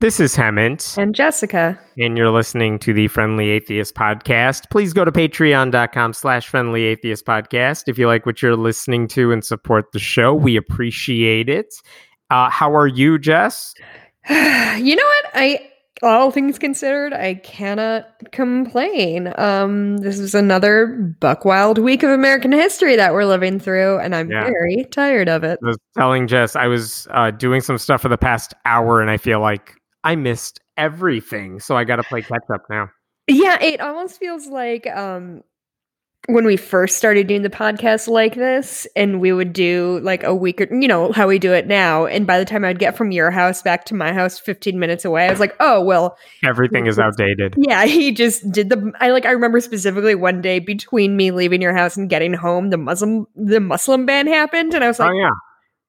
This is Hemant. And Jessica. And you're listening to the Friendly Atheist Podcast. Please go to patreon.com slash friendly atheist podcast if you like what you're listening to and support the show. We appreciate it. Uh, how are you, Jess? you know what? I all things considered, I cannot complain. Um, this is another buck wild week of American history that we're living through, and I'm yeah. very tired of it. I was telling Jess I was uh, doing some stuff for the past hour, and I feel like I missed everything, so I got to play catch up now. Yeah, it almost feels like um when we first started doing the podcast like this and we would do like a week or you know how we do it now and by the time i'd get from your house back to my house 15 minutes away i was like oh well everything is outdated yeah he just did the i like i remember specifically one day between me leaving your house and getting home the muslim the muslim ban happened and i was oh, like oh yeah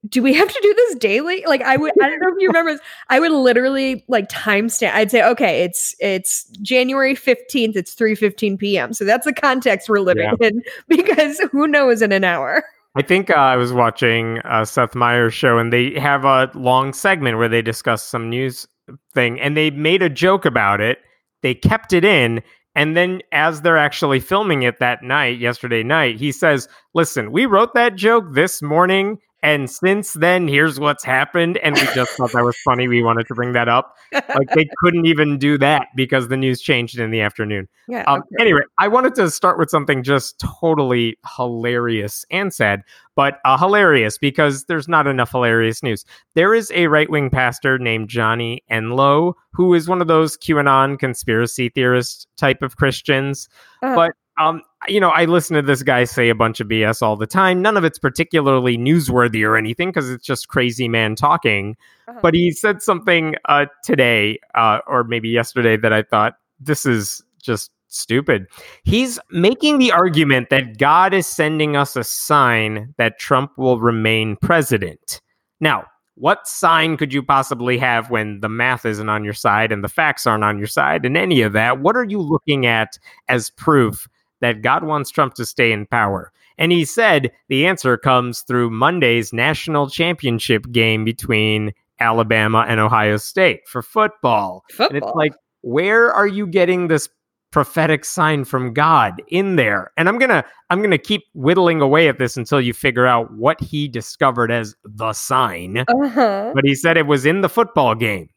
do we have to do this daily? Like I would I don't know if you remember this. I would literally like timestamp. I'd say, okay, it's it's January 15th, it's 3 15 PM. So that's the context we're living yeah. in because who knows in an hour. I think uh, I was watching uh, Seth Meyers' show, and they have a long segment where they discuss some news thing, and they made a joke about it. They kept it in, and then, as they're actually filming it that night, yesterday night, he says, Listen, we wrote that joke this morning and since then, here's what's happened. And we just thought that was funny. We wanted to bring that up. Like they couldn't even do that because the news changed in the afternoon. Yeah. Um, okay. Anyway, I wanted to start with something just totally hilarious and sad, but uh, hilarious because there's not enough hilarious news. There is a right wing pastor named Johnny Enlow who is one of those QAnon conspiracy theorist type of Christians. Uh-huh. But um, you know, I listen to this guy say a bunch of BS all the time. None of it's particularly newsworthy or anything because it's just crazy man talking. Uh-huh. But he said something uh, today uh, or maybe yesterday that I thought this is just stupid. He's making the argument that God is sending us a sign that Trump will remain president. Now, what sign could you possibly have when the math isn't on your side and the facts aren't on your side and any of that? What are you looking at as proof that God wants Trump to stay in power. And he said the answer comes through Monday's national championship game between Alabama and Ohio State for football. football. And it's like, where are you getting this prophetic sign from God in there? And I'm gonna I'm gonna keep whittling away at this until you figure out what he discovered as the sign. Uh-huh. But he said it was in the football game.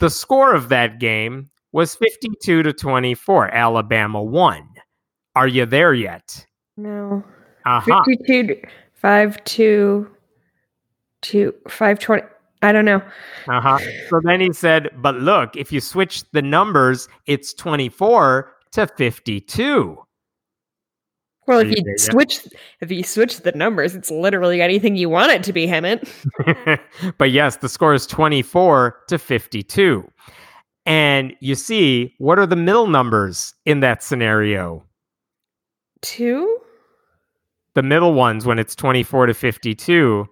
The score of that game was 52 to 24. Alabama won. Are you there yet? No. Uh-huh. 52, 5, 2, 2, 5, 20. I don't know. Uh huh. So then he said, but look, if you switch the numbers, it's 24 to 52. Well, if you switch if you switch the numbers, it's literally anything you want it to be, Hemant. but yes, the score is 24 to 52. And you see, what are the middle numbers in that scenario? Two? The middle ones when it's 24 to 52.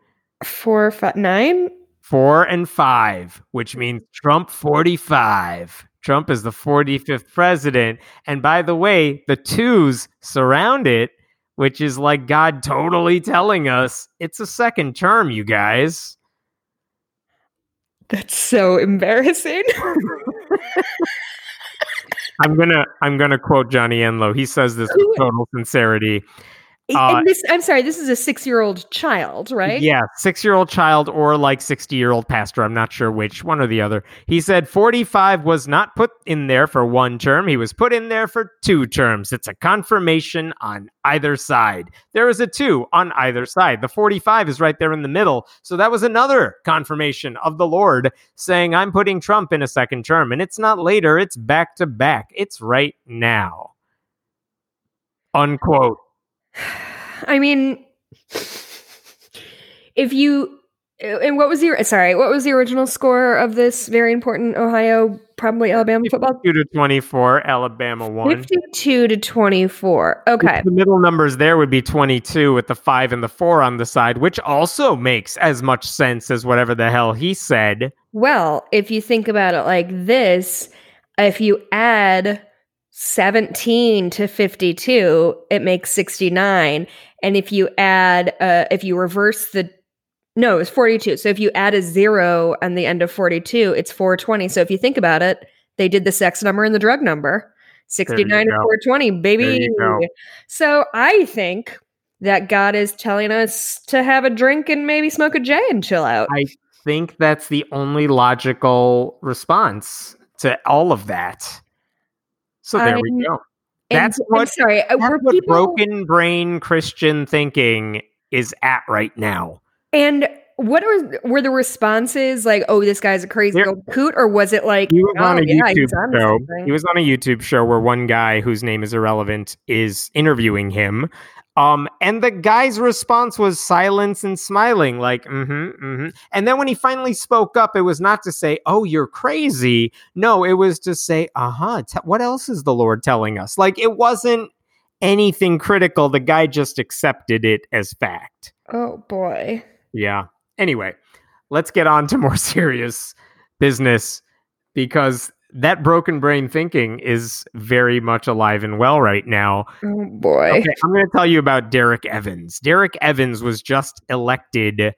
Four, five, nine? Four and five, which means Trump 45. Trump is the 45th president. And by the way, the twos surround it, which is like God totally telling us it's a second term, you guys. That's so embarrassing. I'm gonna I'm gonna quote Johnny Enlow. He says this with total sincerity. Uh, this, I'm sorry, this is a six year old child, right? Yeah, six year old child or like 60 year old pastor. I'm not sure which, one or the other. He said 45 was not put in there for one term. He was put in there for two terms. It's a confirmation on either side. There is a two on either side. The 45 is right there in the middle. So that was another confirmation of the Lord saying, I'm putting Trump in a second term. And it's not later, it's back to back. It's right now. Unquote. I mean, if you and what was your sorry, what was the original score of this very important Ohio, probably Alabama football? Two to 24, Alabama won. 52 to 24. Okay. The middle numbers there would be 22 with the 5 and the 4 on the side, which also makes as much sense as whatever the hell he said. Well, if you think about it like this, if you add 17 to 52, it makes 69. And if you add, uh, if you reverse the No, it's 42. So if you add a zero on the end of 42, it's 420. So if you think about it, they did the sex number and the drug number. 69 and 420, baby. So I think that God is telling us to have a drink and maybe smoke a J and chill out. I think that's the only logical response to all of that. So there I'm, we go. That's and, what. I'm sorry, uh, that's what people, broken brain Christian thinking is at right now. And what were were the responses like? Oh, this guy's a crazy there, old coot, or was it like he was oh, on a yeah, YouTube show? He was on a YouTube show where one guy whose name is irrelevant is interviewing him, um, and the guy's response was silence and smiling, like, mm-hmm, mm-hmm. And then when he finally spoke up, it was not to say, oh, you're crazy. No, it was to say, uh-huh, t- what else is the Lord telling us? Like, it wasn't anything critical. The guy just accepted it as fact. Oh, boy. Yeah. Anyway, let's get on to more serious business because that broken brain thinking is very much alive and well right now. Oh boy. Okay, I'm going to tell you about Derek Evans. Derek Evans was just elected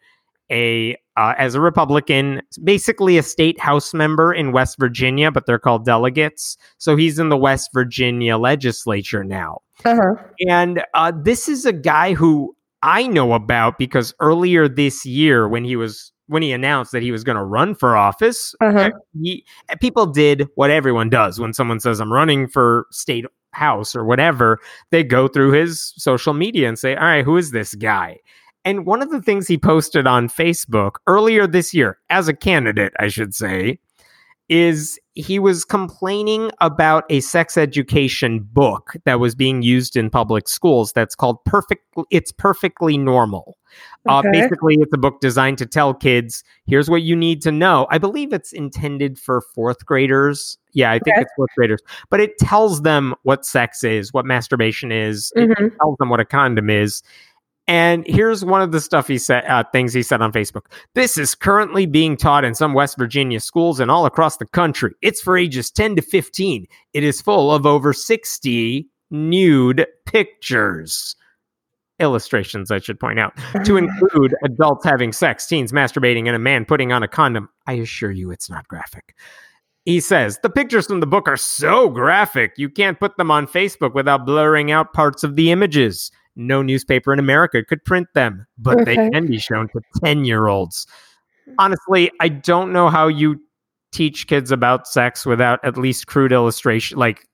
a uh, as a Republican, basically a state house member in West Virginia, but they're called delegates. So he's in the West Virginia legislature now. Uh-huh. And uh, this is a guy who I know about because earlier this year, when he was when he announced that he was going to run for office, uh-huh. he, people did what everyone does when someone says, I'm running for state house or whatever. They go through his social media and say, All right, who is this guy? And one of the things he posted on Facebook earlier this year, as a candidate, I should say, is he was complaining about a sex education book that was being used in public schools that's called perfect it's perfectly normal uh, okay. uh, basically it's a book designed to tell kids here's what you need to know i believe it's intended for fourth graders yeah i think okay. it's fourth graders but it tells them what sex is what masturbation is mm-hmm. it tells them what a condom is and here's one of the stuff he said, uh, things he said on Facebook. This is currently being taught in some West Virginia schools and all across the country. It's for ages 10 to 15. It is full of over 60 nude pictures. Illustrations, I should point out, to include adults having sex, teens masturbating, and a man putting on a condom. I assure you it's not graphic. He says, the pictures from the book are so graphic, you can't put them on Facebook without blurring out parts of the images no newspaper in America could print them, but okay. they can be shown to 10 year olds. Honestly, I don't know how you teach kids about sex without at least crude illustration, like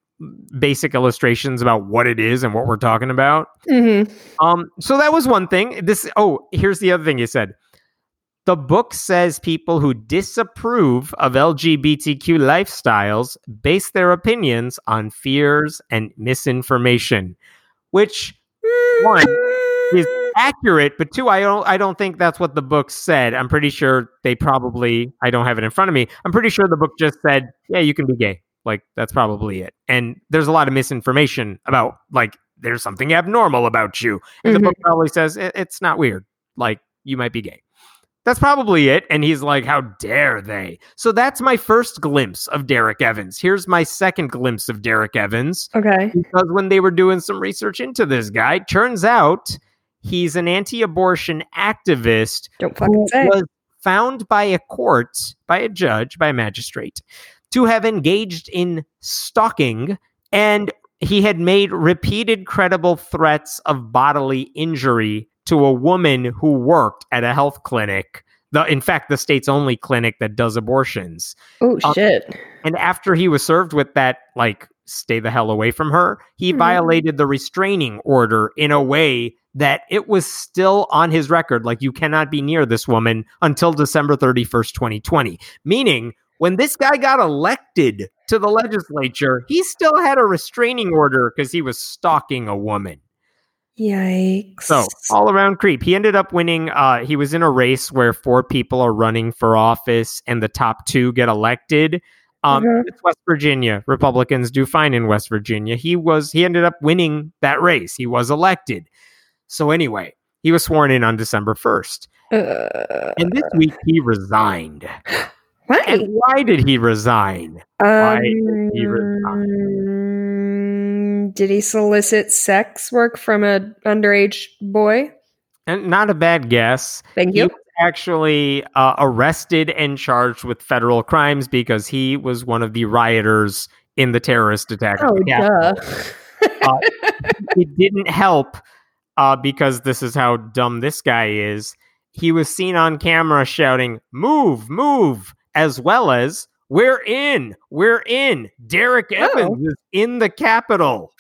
basic illustrations about what it is and what we're talking about. Mm-hmm. Um, so that was one thing. This, oh, here's the other thing you said. The book says people who disapprove of LGBTQ lifestyles base their opinions on fears and misinformation, which one is accurate, but two, I don't I don't think that's what the book said. I'm pretty sure they probably I don't have it in front of me. I'm pretty sure the book just said, yeah, you can be gay. Like that's probably it. And there's a lot of misinformation about like there's something abnormal about you. And mm-hmm. the book probably says it, it's not weird. Like you might be gay. That's probably it. And he's like, How dare they? So that's my first glimpse of Derek Evans. Here's my second glimpse of Derek Evans. Okay. Because when they were doing some research into this guy, turns out he's an anti abortion activist Don't fucking say. was found by a court, by a judge, by a magistrate, to have engaged in stalking and he had made repeated credible threats of bodily injury to a woman who worked at a health clinic. The, in fact, the state's only clinic that does abortions. Oh um, shit! And after he was served with that, like, stay the hell away from her, he mm-hmm. violated the restraining order in a way that it was still on his record. Like, you cannot be near this woman until December thirty first, twenty twenty. Meaning, when this guy got elected to the legislature, he still had a restraining order because he was stalking a woman. Yikes. So, all around creep. He ended up winning. Uh, he was in a race where four people are running for office and the top two get elected. Um, mm-hmm. It's West Virginia. Republicans do fine in West Virginia. He was, he ended up winning that race. He was elected. So, anyway, he was sworn in on December 1st. Uh, and this week he resigned. Why? And why did he resign? Um, why did he resign? Did he solicit sex work from an underage boy? And not a bad guess. Thank you. He actually uh, arrested and charged with federal crimes because he was one of the rioters in the terrorist attack. Oh, duh. uh, it didn't help uh, because this is how dumb this guy is. He was seen on camera shouting, Move, move, as well as, We're in, we're in. Derek oh. Evans is in the Capitol.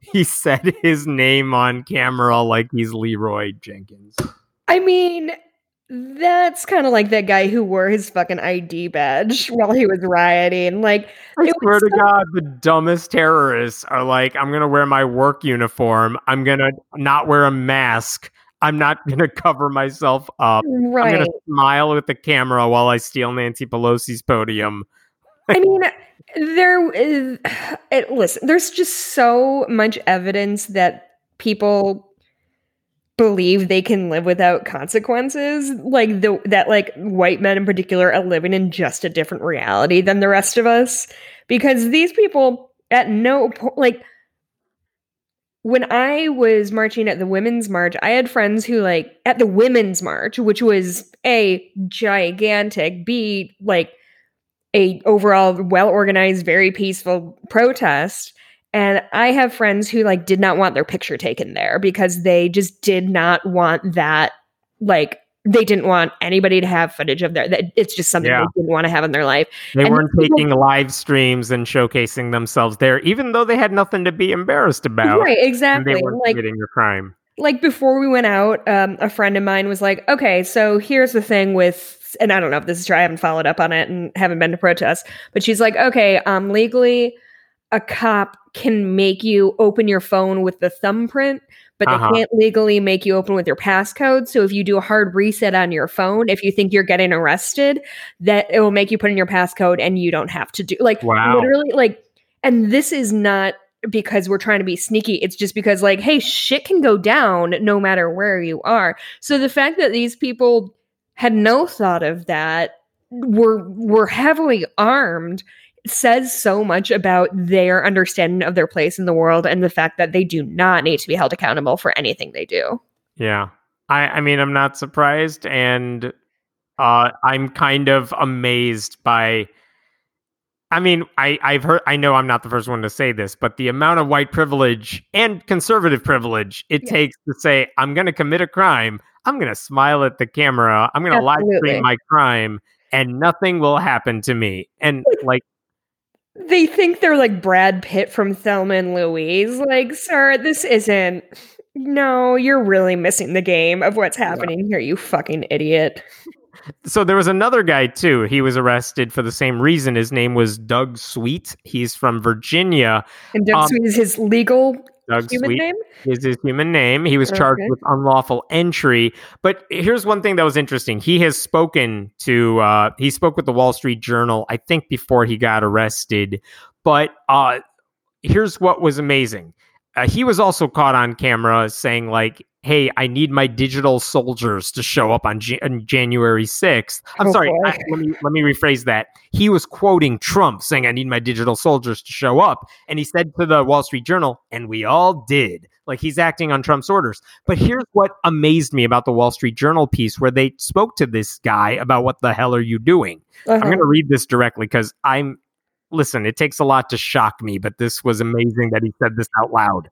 He said his name on camera like he's Leeroy Jenkins. I mean, that's kind of like that guy who wore his fucking ID badge while he was rioting. Like, I swear to so- God, the dumbest terrorists are like, I'm going to wear my work uniform. I'm going to not wear a mask. I'm not going to cover myself up. Right. I'm going to smile with the camera while I steal Nancy Pelosi's podium. I mean, there is, it, listen, there's just so much evidence that people believe they can live without consequences like the that like white men in particular are living in just a different reality than the rest of us because these people at no point like when I was marching at the women's march, I had friends who like at the women's march, which was a gigantic, b like a overall well organized, very peaceful protest. And I have friends who like did not want their picture taken there because they just did not want that like they didn't want anybody to have footage of their that it's just something yeah. they didn't want to have in their life. They and weren't people, taking live streams and showcasing themselves there, even though they had nothing to be embarrassed about. Right, exactly. they weren't like, committing a crime. Like before we went out, um, a friend of mine was like, "Okay, so here's the thing with," and I don't know if this is true. I haven't followed up on it and haven't been to protests, but she's like, "Okay, um, legally." a cop can make you open your phone with the thumbprint, but uh-huh. they can't legally make you open with your passcode. So if you do a hard reset on your phone, if you think you're getting arrested, that it will make you put in your passcode and you don't have to do like wow. literally like and this is not because we're trying to be sneaky. It's just because like, hey, shit can go down no matter where you are. So the fact that these people had no thought of that were were heavily armed says so much about their understanding of their place in the world and the fact that they do not need to be held accountable for anything they do. Yeah. I, I mean, I'm not surprised. And uh, I'm kind of amazed by. I mean, I, I've heard, I know I'm not the first one to say this, but the amount of white privilege and conservative privilege it yeah. takes to say, I'm going to commit a crime. I'm going to smile at the camera. I'm going to live stream my crime and nothing will happen to me. And like, they think they're like Brad Pitt from Thelma and Louise. Like, sir, this isn't. No, you're really missing the game of what's happening yeah. here, you fucking idiot. So there was another guy too. He was arrested for the same reason. His name was Doug Sweet. He's from Virginia. And Doug um, Sweet is his legal Doug human Sweet name? is his human name. He was charged okay. with unlawful entry. But here's one thing that was interesting. He has spoken to uh, he spoke with the Wall Street Journal, I think, before he got arrested. But uh, here's what was amazing. Uh, he was also caught on camera saying like hey, I need my digital soldiers to show up on, on January 6th. I'm oh, sorry, I, let, me, let me rephrase that. He was quoting Trump saying, I need my digital soldiers to show up. And he said to the Wall Street Journal, and we all did. Like he's acting on Trump's orders. But here's what amazed me about the Wall Street Journal piece where they spoke to this guy about what the hell are you doing? Uh-huh. I'm going to read this directly because I'm, listen, it takes a lot to shock me, but this was amazing that he said this out loud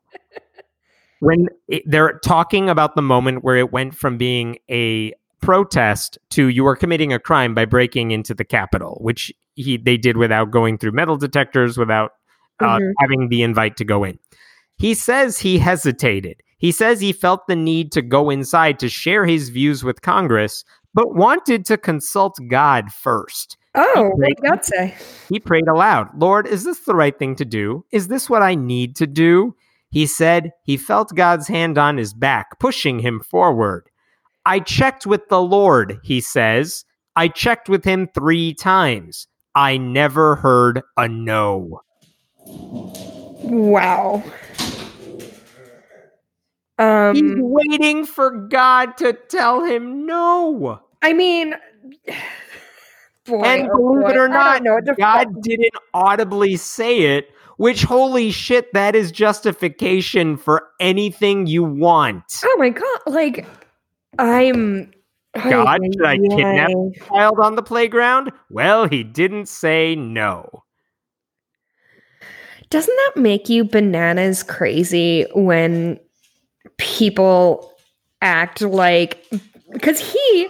when it, they're talking about the moment where it went from being a protest to you are committing a crime by breaking into the Capitol, which he they did without going through metal detectors, without uh, mm-hmm. having the invite to go in. He says he hesitated. He says he felt the need to go inside to share his views with Congress, but wanted to consult God first. Oh, what did God say? He prayed aloud, Lord, is this the right thing to do? Is this what I need to do? He said he felt God's hand on his back, pushing him forward. I checked with the Lord, he says. I checked with him three times. I never heard a no. Wow. Um, He's waiting for God to tell him no. I mean, boy, and oh believe boy, it or not, God didn't audibly say it, which holy shit, that is justification for anything you want. Oh my god, like I'm God, should I kidnap a child on the playground? Well, he didn't say no. Doesn't that make you bananas crazy when people act like because he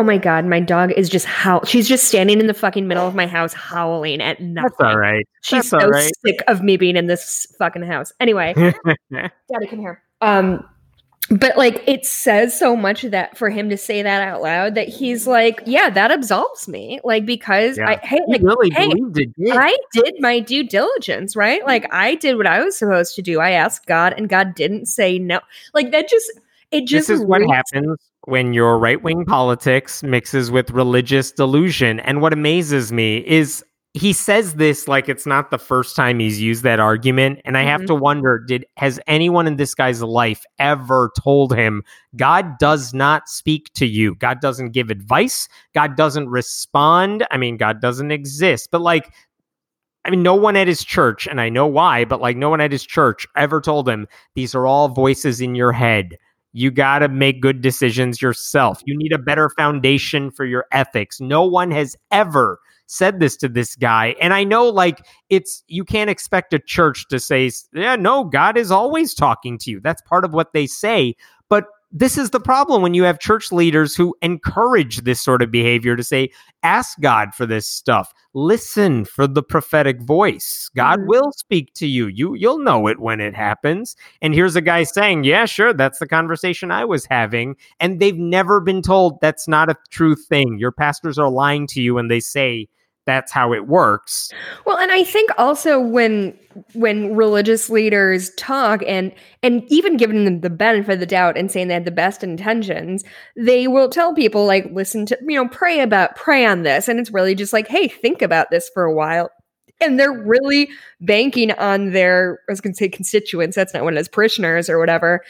Oh my god, my dog is just how she's just standing in the fucking middle of my house howling at nothing. That's all right. She's That's so right. sick of me being in this fucking house. Anyway, Daddy, come here. Um, but like it says so much of that for him to say that out loud that he's like, yeah, that absolves me. Like because Yeah. I hey, like, really hey, believed it. did. I did my due diligence, right? Like I did what I was supposed to do. I asked God, and God didn't say no. Like that just it just this is what happens when your right wing politics mixes with religious delusion. And what amazes me is he says this like it's not the first time he's used that argument. And I have Mhm. to wonder did has anyone in this guy's life ever told him God does not speak to you? God doesn't give advice. God doesn't respond. I mean, God doesn't exist. But like, I mean, no one at his church, and I know why, but like, no one at his church ever told him these are all voices in your head. You got to make good decisions yourself. You need a better foundation for your ethics. No one has ever said this to this guy. And I know, like, it's you can't expect a church to say, yeah, no, God is always talking to you. That's part of what they say. But this is the problem when you have church leaders who encourage this sort of behavior to say, ask God for this stuff. Listen for the prophetic voice. God Mhm. will speak to you. You you'll know it when it happens. And here's a guy saying, "Yeah, sure, that's the conversation I was having." And they've never been told that's not a true thing. Your pastors are lying to you when they say that's how it works. Well, and I think also when when religious leaders talk and and even giving them the benefit of the doubt and saying they had the best intentions, they will tell people like listen to you know pray about pray on this, and it's really just like hey think about this for a while. And they're really banking on their, I was going to say constituents, that's not what it is, parishioners or whatever,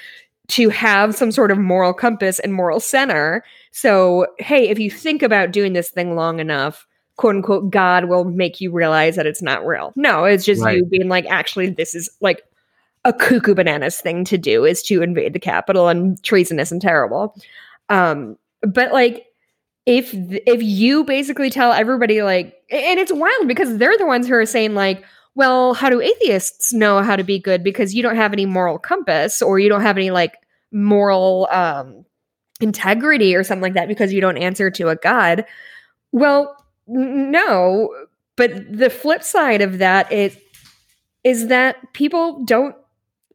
to have some sort of moral compass and moral center. So, hey, if you think about doing this thing long enough, quote unquote God will make you realize that it's not real. No, it's just Right. you being like, actually, this is like a cuckoo bananas thing to do is to invade the Capitol and treasonous and terrible. Um, but like if if you basically tell everybody like and it's wild because they're the ones who are saying like well how do atheists know how to be good because you don't have any moral compass or you don't have any like moral um integrity or something like that because you don't answer to a god well no but the flip side of that is is that people don't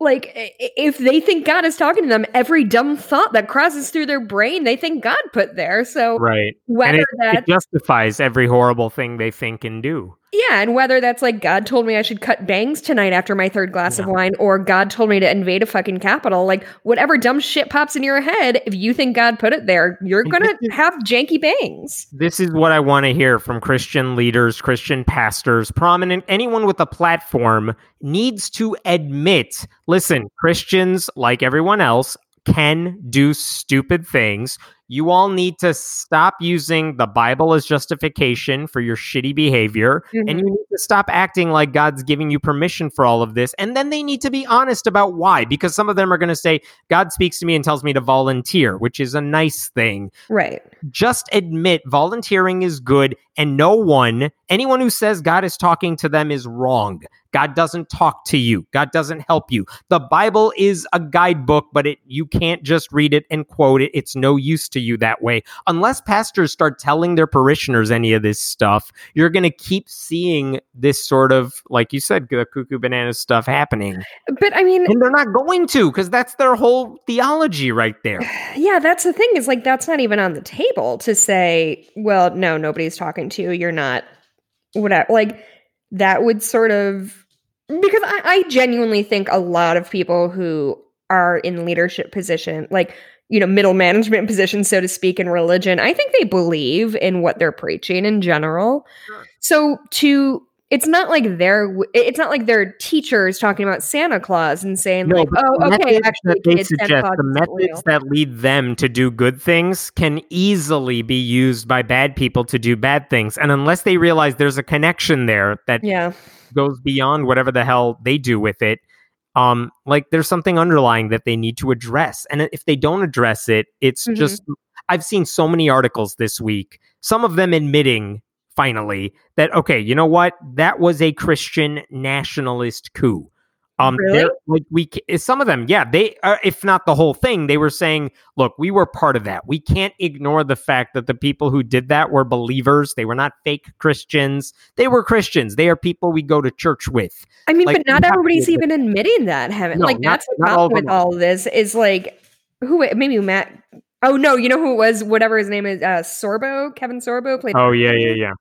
like if they think god is talking to them every dumb thought that crosses through their brain they think god put there so Right. whether it, that it justifies every horrible thing they think and do. Yeah and whether that's like god told me i should cut bangs tonight after my third glass of wine or god told me to invade a fucking capital like whatever dumb shit pops in your head if you think god put it there you're gonna have janky bangs This is what I want to hear from Christian leaders, Christian pastors, prominent, anyone with a platform needs to admit listen, Christians, like everyone else, can do stupid things. You all need to stop using the Bible as justification for your shitty behavior. And mm-hmm. you need to stop acting like God's giving you permission for all of this. And then they need to be honest about why, because some of them are going to say, God speaks to me and tells me to volunteer, which is a nice thing. Right. Just admit volunteering is good and no one anyone who says god is talking to them is wrong. God doesn't talk to you. God doesn't help you. The bible is a guidebook but it you can't just read it and quote it. It's no use to you that way. Unless pastors start telling their parishioners any of this stuff you're going to keep seeing this sort of like you said the cuckoo banana stuff happening. But i mean and they're not going to because that's their whole theology right there. Yeah that's the thing is like that's not even on the table to say well no nobody's talking to you you're not whatever like that would sort of because I, I genuinely think a lot of people who are in leadership position like you know middle management positions so to speak in religion i think they believe in what they're preaching in general Sure. so to it's not like they're it's not like they're teachers talking about santa claus and saying like oh okay actually that they kids, Santa suggest, Claus the isn't methods that lead them to do good things can easily be used by bad people to do bad things. And unless they realize there's a connection there that yeah goes beyond whatever the hell they do with it, um, like there's something underlying that they need to address. And if they don't address it, it's Mhm. just I've seen so many articles this week, some of them admitting finally that okay, you know what? That was a Christian nationalist coup. Um, really? like we, eh, some of them, yeah, they, uh, if not the whole thing, they were saying, look, we were part of that. We can't ignore the fact that the people who did that were believers. They were not fake Christians. They were Christians. They are people we go to church with. I mean, like, but not everybody's even admitting that. Haven't no, like not, that's the problem all with all this is like who maybe Matt. Oh no, you know who it was? Whatever his name is, uh, Sorbo, Kevin Sorbo played. Oh yeah, yeah, yeah.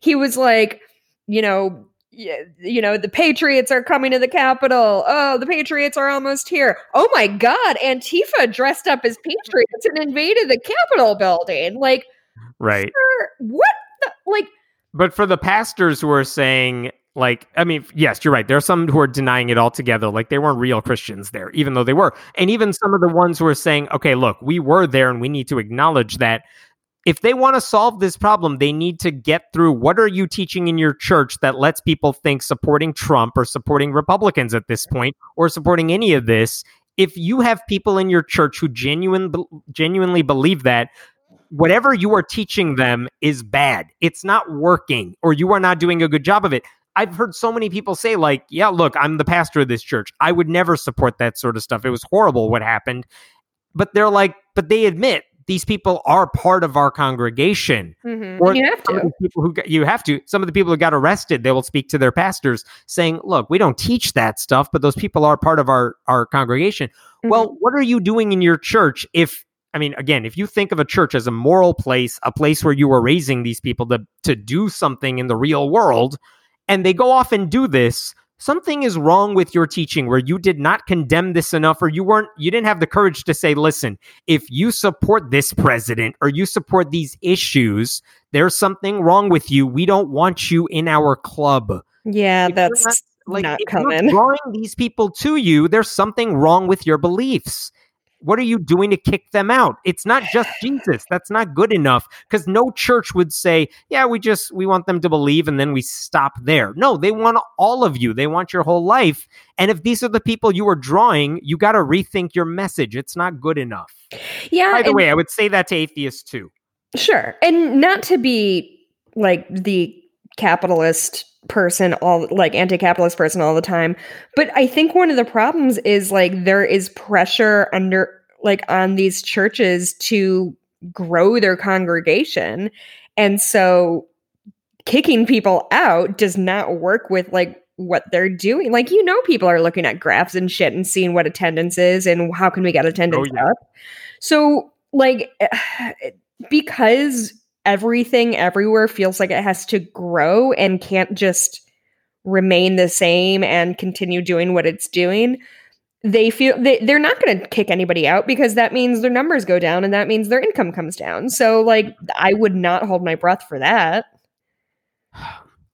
He was like, you know, you know, the Patriots are coming to the Capitol. Oh, the Patriots are almost here. Oh my God, Antifa dressed up as Patriots and invaded the Capitol building. Like, right. Sir, what? The, like, but for the pastors who are saying, like, I mean, yes, you're right. There are some who are denying it altogether. Like, they weren't real Christians there, even though they were. And even some of the ones who are saying, okay, look, we were there and we need to acknowledge that if they want to solve this problem, they need to get through what are you teaching in your church that lets people think supporting Trump or supporting Republicans at this point or supporting any of this. If you have people in your church who genuine, genuinely believe that, whatever you are teaching them is bad, it's not working, or you are not doing a good job of it. I've heard so many people say, like, yeah, look, I'm the pastor of this church. I would never support that sort of stuff. It was horrible what happened. But they're like, but they admit these people are part of our congregation. Mm-hmm. Or you have to. people who got, you have to. Some of the people who got arrested, they will speak to their pastors saying, "Look, we don't teach that stuff, but those people are part of our our congregation." Mm-hmm. Well, what are you doing in your church if I mean, again, if you think of a church as a moral place, a place where you are raising these people to to do something in the real world, and they go off and do this, something is wrong with your teaching where you did not condemn this enough or you weren't you didn't have the courage to say listen if you support this president or you support these issues there's something wrong with you. We don't want you in our club. Yeah if that's not, like not coming drawing these people to you there's something wrong with your beliefs what are you doing to kick them out? It's not just Jesus. That's not good enough because no church would say, yeah, we just we want them to believe and then we stop there. No, they want all of you. They want your whole life. And if these are the people you are drawing, you got to rethink your message. It's not good enough. Yeah. By the way, I would say that to atheists too. Sure. And not to be like the capitalist person all like anti-capitalist person all the time. But i think one of the problems is like there is pressure under like on these churches to grow their congregation. And so kicking people out does not work with like what they're doing. Like you know people are looking at graphs and shit and seeing what attendance is and how can we get oh, attendance oh, yeah. up. So like because everything everywhere feels like it has to grow and can't just remain the same and continue doing what it's doing. They feel they, they're not going to kick anybody out because that means their numbers go down and that means their income comes down. So like i would not hold my breath for that.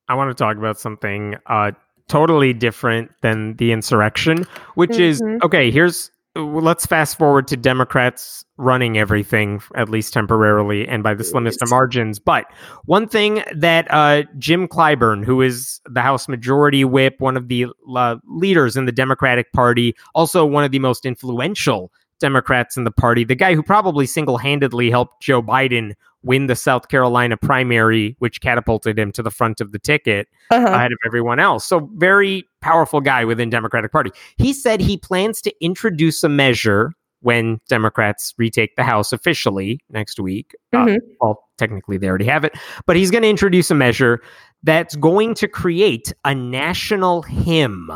I want to talk about something uh totally different than the insurrection which mm-hmm. is okay here's let's fast forward to Democrats running everything, at least temporarily, and by the slimmest of margins. But one thing that uh, Jim Clyburn, who is the House Majority Whip, one of the uh, leaders in the Democratic Party, also one of the most influential Democrats in the party, the guy who probably single handedly helped Joe Biden win the South Carolina primary, which catapulted him to the front of the ticket uh-huh. ahead of everyone else. So, very powerful guy within Democratic Party. He said he plans to introduce a measure when Democrats retake the House officially next week. Uh, mm-hmm. Uh, well, technically they already have it, but he's going to introduce a measure that's going to create a national hymn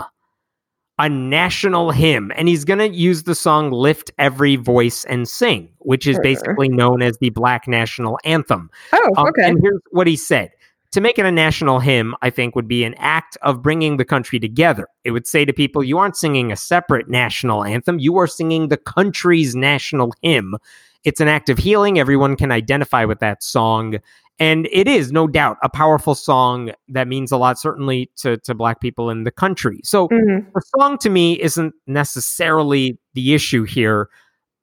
a national hymn and he's going to use the song lift every voice and sing which is basically known as the black national anthem oh um, okay um, and here's what he said to make it a national hymn i think would be an act of bringing the country together. It would say to people you aren't singing a separate national anthem. You are singing the country's national hymn. It's an act of healing. Everyone can identify with that song. And it is no doubt a powerful song that means a lot certainly to, to black people in the country. So mm-hmm. the song to me isn't necessarily the issue here.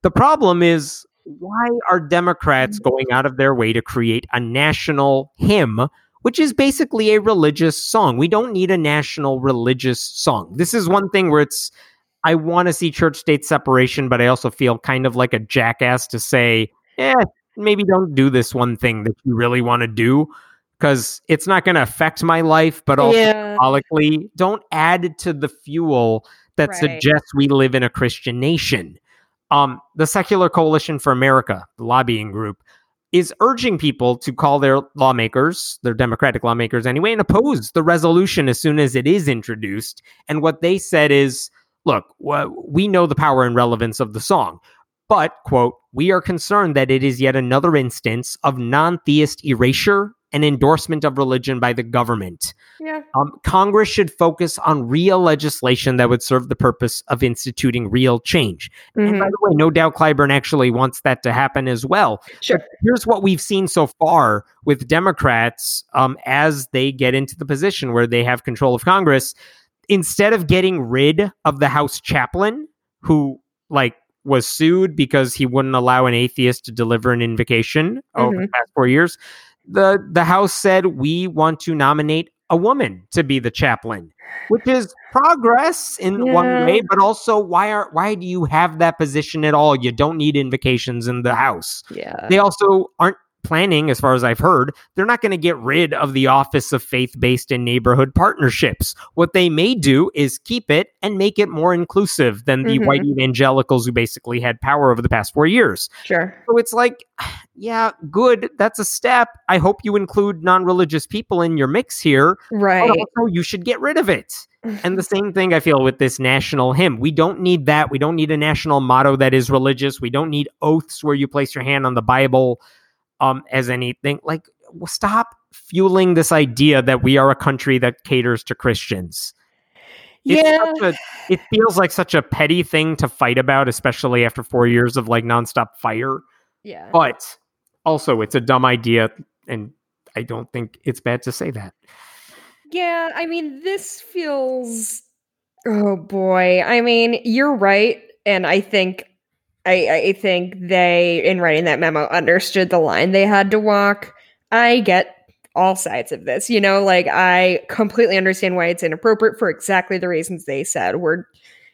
The problem is why are democrats mm-hmm. going out of their way to create a national hymn which is basically a religious song we don't need a national religious song this is one thing where it's i want to see church state separation but i also feel kind of like a jackass to say yeah maybe don't do this one thing that you really want to do because it's not going to affect my life, but also yeah. symbolically, don't add to the fuel that right. suggests we live in a Christian nation. Um, the Secular Coalition for America, the lobbying group, is urging people to call their lawmakers, their Democratic lawmakers anyway, and oppose the resolution as soon as it is introduced. And what they said is look, we know the power and relevance of the song. But, quote, we are concerned that it is yet another instance of non theist erasure and endorsement of religion by the government. Yeah. Um, Congress should focus on real legislation that would serve the purpose of instituting real change. Mm-hmm. And by mm-hmm. the way, no doubt Clyburn actually wants that to happen as well. Sure. But here's what we've seen so far with Democrats um, as they get into the position where they have control of Congress. Instead of getting rid of the House chaplain, who like was sued because he wouldn't allow an atheist to deliver an invocation mm-hmm. over the past four years. The the House said we want to nominate a woman to be the chaplain, which is progress in yeah. one way, but also why are why do you have that position at all? You don't need invocations in the House. Yeah. They also aren't planning, as far as I've heard, they're not going to get rid of the Office of Faith Based and Neighborhood Partnerships. What they may do is keep it and make it more inclusive than the mm-hmm. white evangelicals who basically had power over the past four years. Sure. So it's like, yeah, good. That's a step. I hope you include non religious people in your mix here. Right. Also, you should get rid of it. and the same thing I feel with this national hymn. We don't need that. We don't need a national motto that is religious. We don't need oaths where you place your hand on the Bible um, as anything. Like, stop fueling this idea that we are a country that caters to Christians. yeah. A, it feels like such a petty thing to fight about, especially after four years of like nonstop fire. Yeah. But also, it's a dumb idea, and I don't think it's bad to say that. Yeah, I mean, this feels. Oh boy. I mean, you're right. And I think I, I think they, in writing that memo, understood the line they had to walk. I get all sides of this. You know, like I completely understand why it's inappropriate for exactly the reasons they said. We're,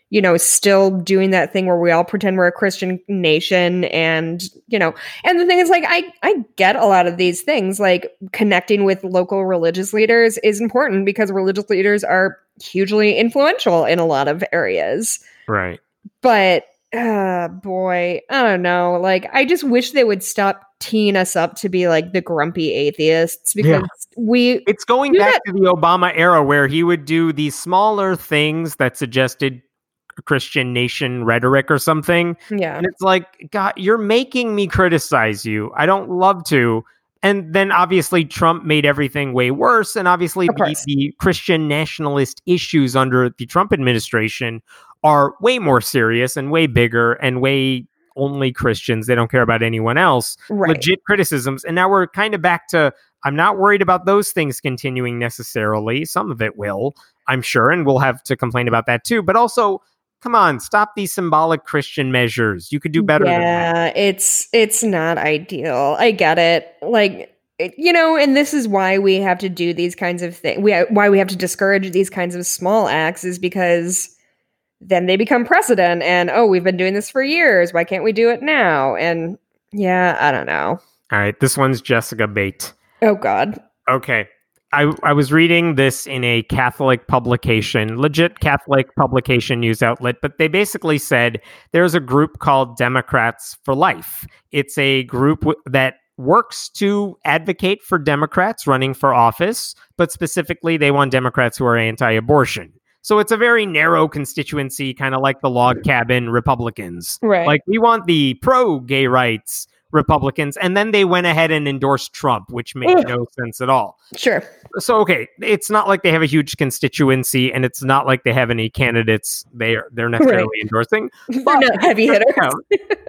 you know, still doing that thing where we all pretend we're a Christian nation and, you know, and the thing is like I I get a lot of these things like connecting with local religious leaders is important because religious leaders are hugely influential in a lot of areas. Right. But uh boy i don't know like i just wish they would stop teeing us up to be like the grumpy atheists because yeah. we it's going back that. to the obama era where he would do these smaller things that suggested christian nation rhetoric or something yeah and it's like god you're making me criticize you i don't love to and then obviously Trump made everything way worse. And obviously the, the, Christian nationalist issues under the Trump administration are way more serious and way bigger and way only Christians. They don't care about anyone else. Right. Legit criticisms. And now we're kind of back to I'm not worried about those things continuing necessarily. Some of it will, I'm sure, and we'll have to complain about that too. But also, come on, stop these symbolic Christian measures. You could do better yeah, it's it's not ideal. I get it. Like you know, and this is why we have to do these kinds of things. We why we have to discourage these kinds of small acts is because then they become precedent and oh we've been doing this for years why can't we do it now and yeah i don't know all right this one's jessica bait oh god okay I, I was reading this in a Catholic publication, legit Catholic publication news outlet, but they basically said there's a group called Democrats for Life. It's a group w- that works to advocate for Democrats running for office, but specifically they want Democrats who are anti abortion. So it's a very narrow constituency, kind of like the log cabin Republicans. Right. Like we want the pro gay rights Republicans, and then they went ahead and endorsed Trump, which made Ugh. no sense at all. Sure. So okay, it's not like they have a huge constituency, and it's not like they have any candidates they are they're necessarily right. endorsing. They're not heavy hitters.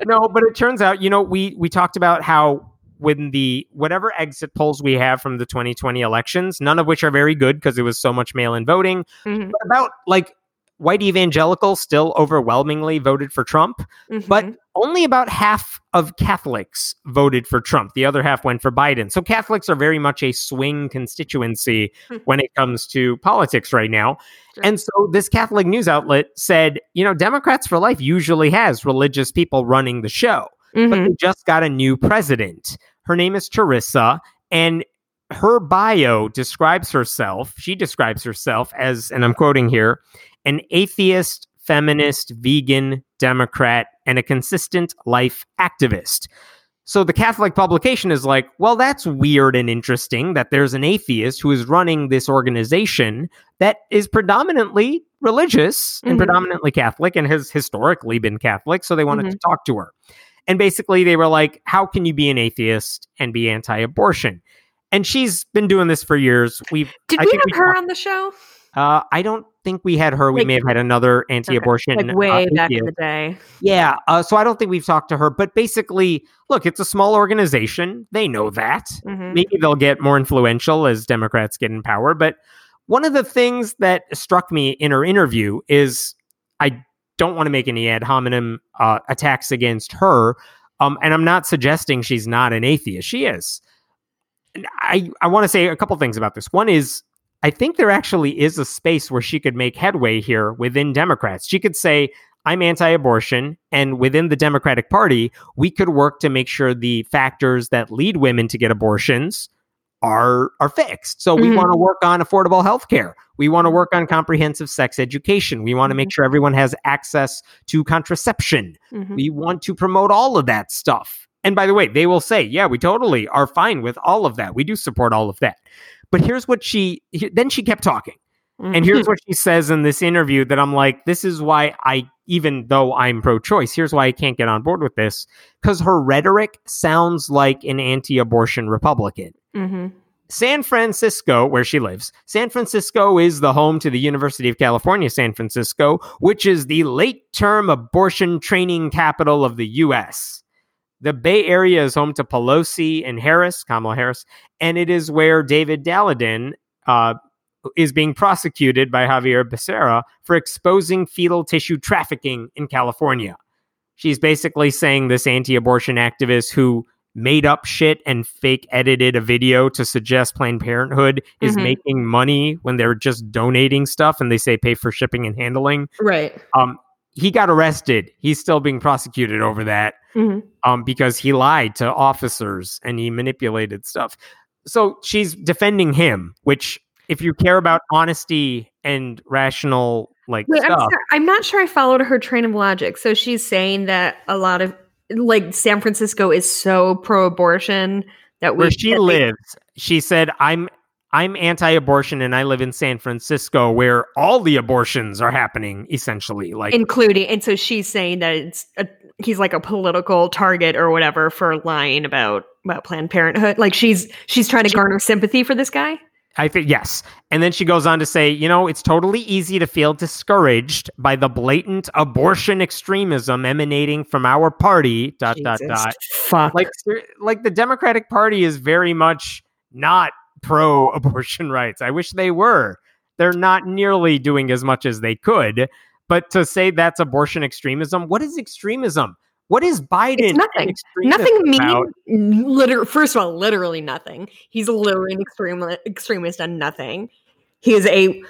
no, but it turns out, you know, we we talked about how when the whatever exit polls we have from the 2020 elections, none of which are very good because it was so much mail-in voting. Mm-hmm. about like white evangelicals still overwhelmingly voted for Trump, mm-hmm. but only about half of Catholics voted for Trump. The other half went for Biden. So Catholics are very much a swing constituency hmm. when it comes to politics right now. Sure. And so this Catholic news outlet said, you know, Democrats for Life usually has religious people running the show. mm-hmm. but they just got a new president. Her name is Teresa, and her bio describes herself. She describes herself as, and I'm quoting here, an atheist, feminist, vegan, Democrat, and a consistent life activist. So the Catholic publication is like, well, that's weird and interesting that there's an atheist who is running this organization that is predominantly religious and mm-hmm. predominantly Catholic and has historically been Catholic. So they wanted mm-hmm. to talk to her. And basically, they were like, how can you be an atheist and be anti abortion? And she's been doing this for years. We've did I we have we her talked, on the show? Uh, I don't think we had her. We like, may have had another anti-abortion okay. like way uh, back in the day. Yeah, uh, so I don't think we've talked to her. But basically, look, it's a small organization. They know that. Mm-hmm. Maybe they'll get more influential as Democrats get in power. But one of the things that struck me in her interview is I don't want to make any ad hominem uh, attacks against her, um, and I'm not suggesting she's not an atheist. She is. I, I want to say a couple things about this. One is I think there actually is a space where she could make headway here within Democrats. She could say, I'm anti abortion. And within the Democratic Party, we could work to make sure the factors that lead women to get abortions are, are fixed. So mm-hmm. we want to work on affordable health care. We want to work on comprehensive sex education. We want to make mm-hmm. sure everyone has access to contraception. Mm-hmm. We want to promote all of that stuff. And by the way, they will say, yeah, we totally are fine with all of that. We do support all of that. But here's what she then she kept talking. Mm-hmm. And here's what she says in this interview that I'm like, this is why I, even though I'm pro choice, here's why I can't get on board with this. Because her rhetoric sounds like an anti abortion Republican. Mm-hmm. San Francisco, where she lives, San Francisco is the home to the University of California, San Francisco, which is the late term abortion training capital of the U.S. The Bay Area is home to Pelosi and Harris, Kamala Harris, and it is where David Daleiden uh, is being prosecuted by Xavier Becerra for exposing fetal tissue trafficking in California. She's basically saying this anti abortion activist who made up shit and fake edited a video to suggest Planned Parenthood is mm-hmm. making money when they're just donating stuff and they say pay for shipping and handling. Right. Um, he got arrested. He's still being prosecuted over that mm-hmm. um, because he lied to officers and he manipulated stuff. So she's defending him, which, if you care about honesty and rational like Wait, stuff, I'm, I'm not sure I followed her train of logic. So she's saying that a lot of like San Francisco is so pro-abortion that where she lives, she said, "I'm I'm anti-abortion and I live in San Francisco where all the abortions are happening essentially like including and so she's saying that it's a, he's like a political target or whatever for lying about about Planned Parenthood like she's she's trying to she, garner sympathy for this guy I think yes. And then she goes on to say, you know, it's totally easy to feel discouraged by the blatant abortion extremism emanating from our party. Dot Jesus, dot dot. Fuck. Like, like the Democratic Party is very much not pro abortion rights. I wish they were. They're not nearly doing as much as they could. But to say that's abortion extremism, what is extremism? What is Biden? It's nothing. Nothing mean. Liter- first of all, literally nothing. He's literally an extreme extremist on nothing. He is a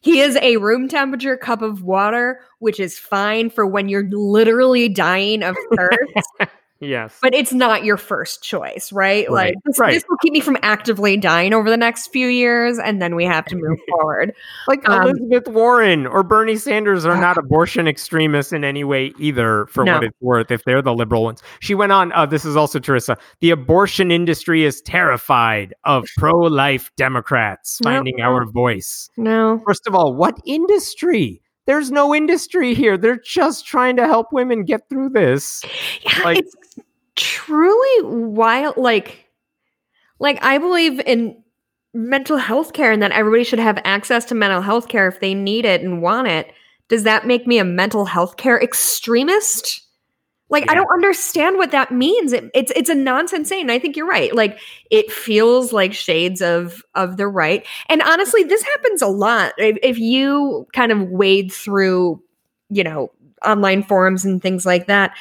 he is a room temperature cup of water, which is fine for when you're literally dying of thirst. Yes. But it's not your first choice, right? right. Like this, right. this, will keep me from actively dying over the next few years, and then we have to move forward. Like um, Elizabeth Warren or Bernie Sanders are not abortion extremists in any way either, for no. what it's worth, if they're the liberal ones. She went on, uh, this is also Terrisa. The abortion industry is terrified of pro life Democrats finding nope. our voice. No. First of all, what industry? there's no industry here. They're just trying to help women get through this. Yeah, like, it's truly wild. Like, like I believe in mental health care and that everybody should have access to mental health care if they need it and want it. Does that make me a mental health care extremist? Like yeah. I don't understand what that means. It, it's it's a nonsense saying. I think you're right. Like it feels like shades of of the right. And honestly, this happens a lot. If, if you kind of wade through, you know, online forums and things like that,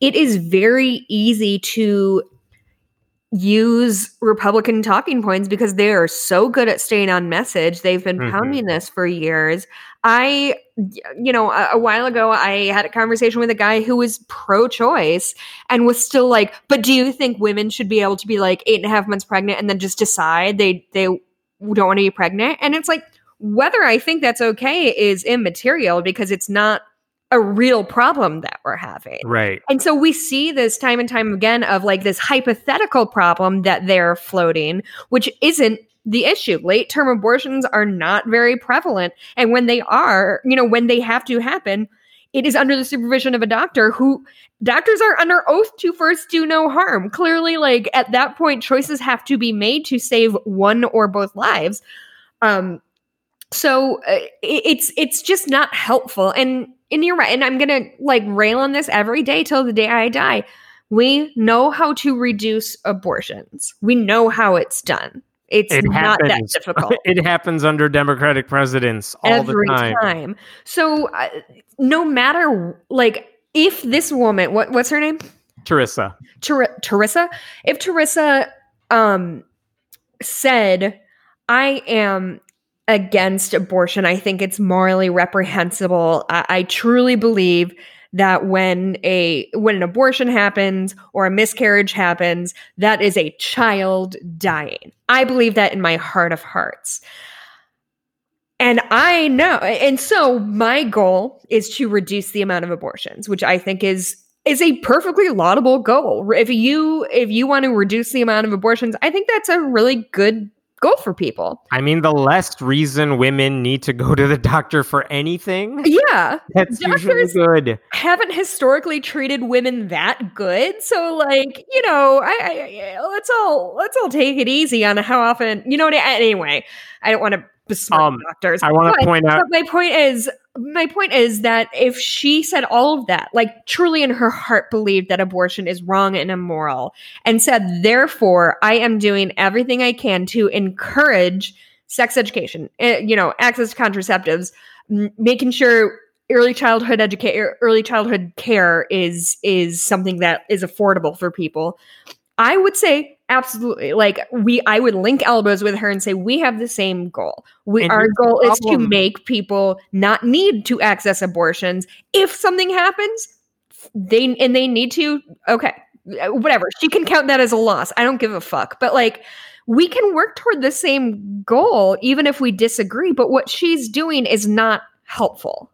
it is very easy to use Republican talking points because they are so good at staying on message. They've been mm-hmm. pounding this for years. I, you know, a, a, while ago, I had a conversation with a guy who was pro choice and was still like, but do you think women should be able to be like eight and a half months pregnant and then just decide they, they don't want to be pregnant? And it's like, whether I think that's okay is immaterial because it's not a real problem that we're having. Right. And so we see this time and time again of like this hypothetical problem that they're floating, which isn't the issue. Late term abortions are not very prevalent. And when they are, you know, when they have to happen, it is under the supervision of a doctor who doctors are under oath to first do no harm. Clearly, like at that point, choices have to be made to save one or both lives. Um, so uh, it's it's just not helpful. And and you're right. And I'm gonna like rail on this every day till the day I die. We know how to reduce abortions. We know how it's done. It's it not happens. that difficult. It happens under Democratic presidents all Every the time. time. So uh, no matter like if this woman, what what's her name? Terrisa. Ter- Terrisa. If Terrisa um said, "I am against abortion, I think it's morally reprehensible. I, I truly believe." that when a when an abortion happens or a miscarriage happens that is a child dying i believe that in my heart of hearts and i know and so my goal is to reduce the amount of abortions which i think is is a perfectly laudable goal if you if you want to reduce the amount of abortions i think that's a really good go for people. I mean, the less reason women need to go to the doctor for anything. Yeah. That's Doctors usually good. Haven't historically treated women that good. So like, you know, I, I, let's all let's all take it easy on how often, you know, anyway, I don't want to besmirch um, doctors. I want to point out my point is my point is that if she said all of that, like truly in her heart believed that abortion is wrong and immoral, and said, therefore, I am doing everything I can to encourage sex education, uh, you know, access to contraceptives, m- making sure early childhood education, early childhood care is is something that is affordable for people. I would say Absolutely. Like we I would link elbows with her and say we have the same goal. We and our goal is to make people not need to access abortions. If something happens, they and they need to, okay. Uh, whatever. She can count that as a loss. I don't give a fuck. But like we can work toward the same goal even if we disagree, but what she's doing is not helpful.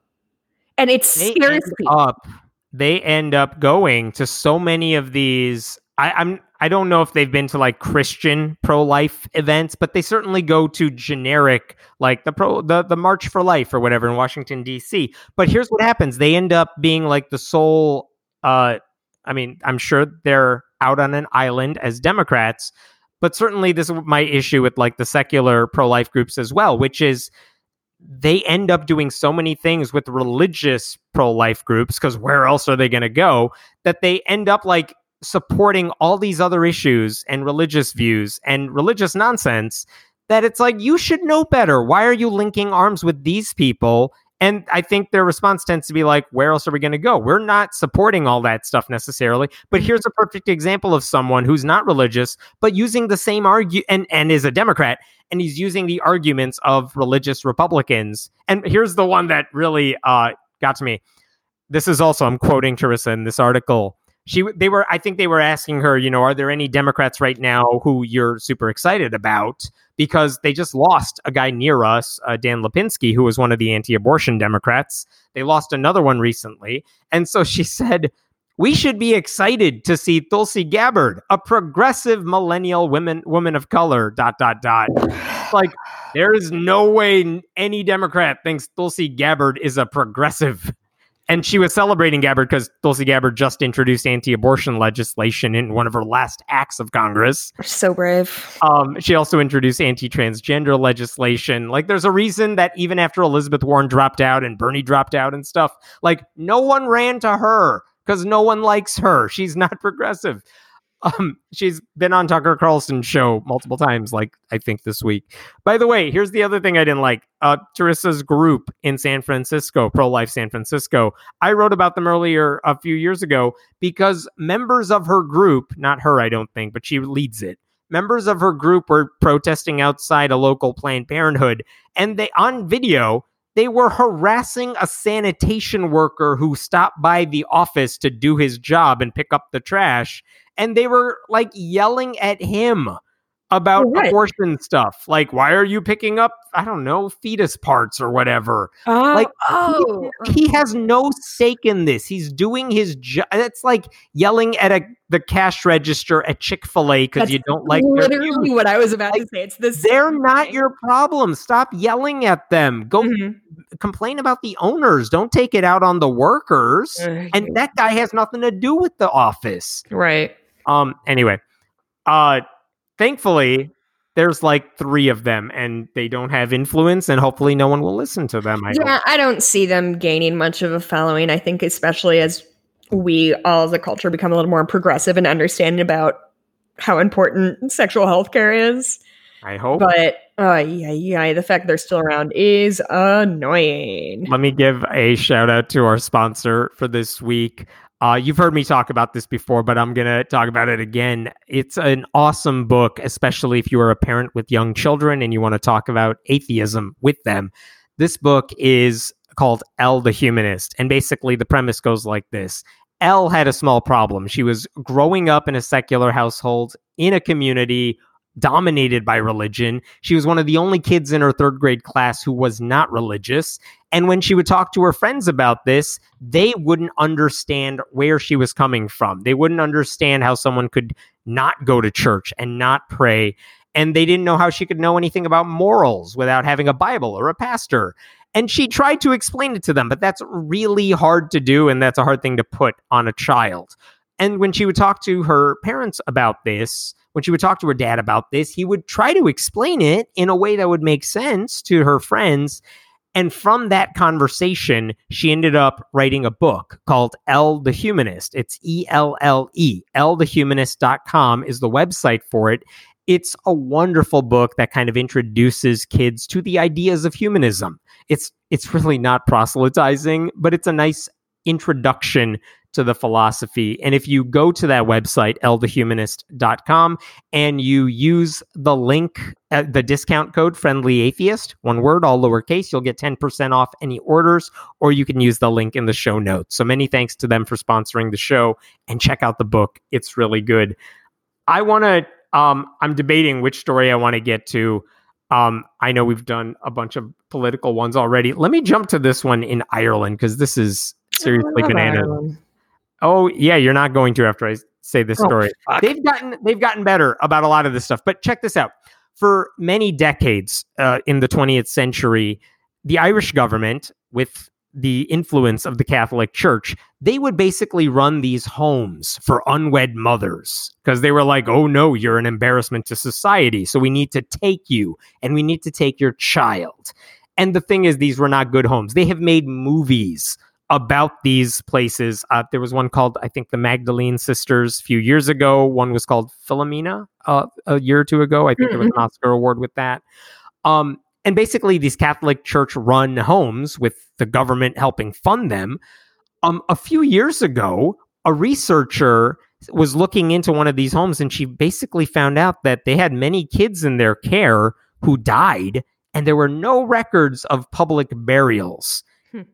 And it scares people. Up, they end up going to so many of these I, I'm I don't know if they've been to like Christian pro life events, but they certainly go to generic like the pro the the March for Life or whatever in Washington D.C. But here's what happens: they end up being like the sole. Uh, I mean, I'm sure they're out on an island as Democrats, but certainly this is my issue with like the secular pro life groups as well, which is they end up doing so many things with religious pro life groups because where else are they going to go that they end up like supporting all these other issues and religious views and religious nonsense that it's like you should know better. Why are you linking arms with these people? And I think their response tends to be like, where else are we going to go? We're not supporting all that stuff necessarily. But here's a perfect example of someone who's not religious, but using the same argue and, and is a Democrat. And he's using the arguments of religious Republicans. And here's the one that really uh, got to me. This is also, I'm quoting Terrisa in this article she they were I think they were asking her, you know, are there any Democrats right now who you're super excited about? Because they just lost a guy near us, uh, Dan Lipinski, who was one of the anti-abortion Democrats. They lost another one recently, and so she said. We should be excited to see Tulsi Gabbard, a progressive millennial woman woman of color. Dot dot dot. Like there is no way any Democrat thinks Tulsi Gabbard is a progressive and she was celebrating Gabbard because Tulsi Gabbard just introduced anti-abortion legislation in one of her last acts of Congress. So brave. Um, she also introduced anti-transgender legislation. Like, there's a reason that even after Elizabeth Warren dropped out and Bernie dropped out and stuff, like no one ran to her because no one likes her. She's not progressive. Um, she's been on Tucker Carlson's show multiple times, like I think this week. By the way, here's the other thing I didn't like. Uh, Terrisa's group in San Francisco, Pro Life San Francisco. I wrote about them earlier a few years ago because members of her group, not her, I don't think, but she leads it. Members of her group were protesting outside a local Planned Parenthood, and they on video they were harassing a sanitation worker who stopped by the office to do his job and pick up the trash and they were like yelling at him about what? abortion stuff. Like, why are you picking up, I don't know, fetus parts or whatever? Oh, like, oh. He, he, has no stake in this. He's doing his job. It's like yelling at a the cash register at Chick Fil A because you don't like. Literally, what I was about like, to say. It's this. They're not thing. your problem. Stop yelling at them. Go mm-hmm. complain about the owners. Don't take it out on the workers. and that guy has nothing to do with the office. Right. Um. Anyway, uh, thankfully, there's like three of them, and they don't have influence, and hopefully, no one will listen to them. I yeah, hope. I don't see them gaining much of a following. I think, especially as we all as a culture become a little more progressive and understanding about how important sexual health care is. I hope. But uh, yeah, yeah, the fact they're still around is annoying. Let me give a shout out to our sponsor for this week. Uh, you've heard me talk about this before, but I'm going to talk about it again. It's an awesome book, especially if you are a parent with young children and you want to talk about atheism with them. This book is called Elle the Humanist. And basically, the premise goes like this Elle had a small problem. She was growing up in a secular household in a community dominated by religion. She was one of the only kids in her third grade class who was not religious. And when she would talk to her friends about this, they wouldn't understand where she was coming from. They wouldn't understand how someone could not go to church and not pray. And they didn't know how she could know anything about morals without having a Bible or a pastor. And she tried to explain it to them, but that's really hard to do. And that's a hard thing to put on a child. And when she would talk to her parents about this, when she would talk to her dad about this, he would try to explain it in a way that would make sense to her friends. And from that conversation, she ended up writing a book called Elle the Humanist. It's E L L E. ElleTheHumanist.com is the website for it. It's a wonderful book that kind of introduces kids to the ideas of humanism. It's it's really not proselytizing, but it's a nice introduction to the philosophy. And if you go to that website, ellethehumanist.com, and you use the link, uh, the discount code friendly atheist, one word, all lowercase, you'll get 10% off any orders, or you can use the link in the show notes. So many thanks to them for sponsoring the show and check out the book. It's really good. I want to, um, I'm debating which story I want to get to. Um, I know we've done a bunch of political ones already. Let me jump to this one in Ireland because this is seriously bananas. Oh yeah, you're not going to after I say this oh, story. they've gotten they've gotten better about a lot of this stuff. But check this out. For many decades uh, in the 20th century, the Irish government, with the influence of the Catholic Church, they would basically run these homes for unwed mothers because they were like, oh no, you're an embarrassment to society. So we need to take you and we need to take your child. And the thing is, these were not good homes. They have made movies about these places. Uh, there was one called, I think, the Magdalene Sisters a few years ago. One was called Philomena uh, a year or two ago. I think mm-hmm. there was an mm-hmm. Oscar award with that. Um, and basically, these Catholic Church run homes with the government helping fund them. Um, a few years ago, a researcher was looking into one of these homes and she basically found out that they had many kids in their care who died and there were no records of public burials.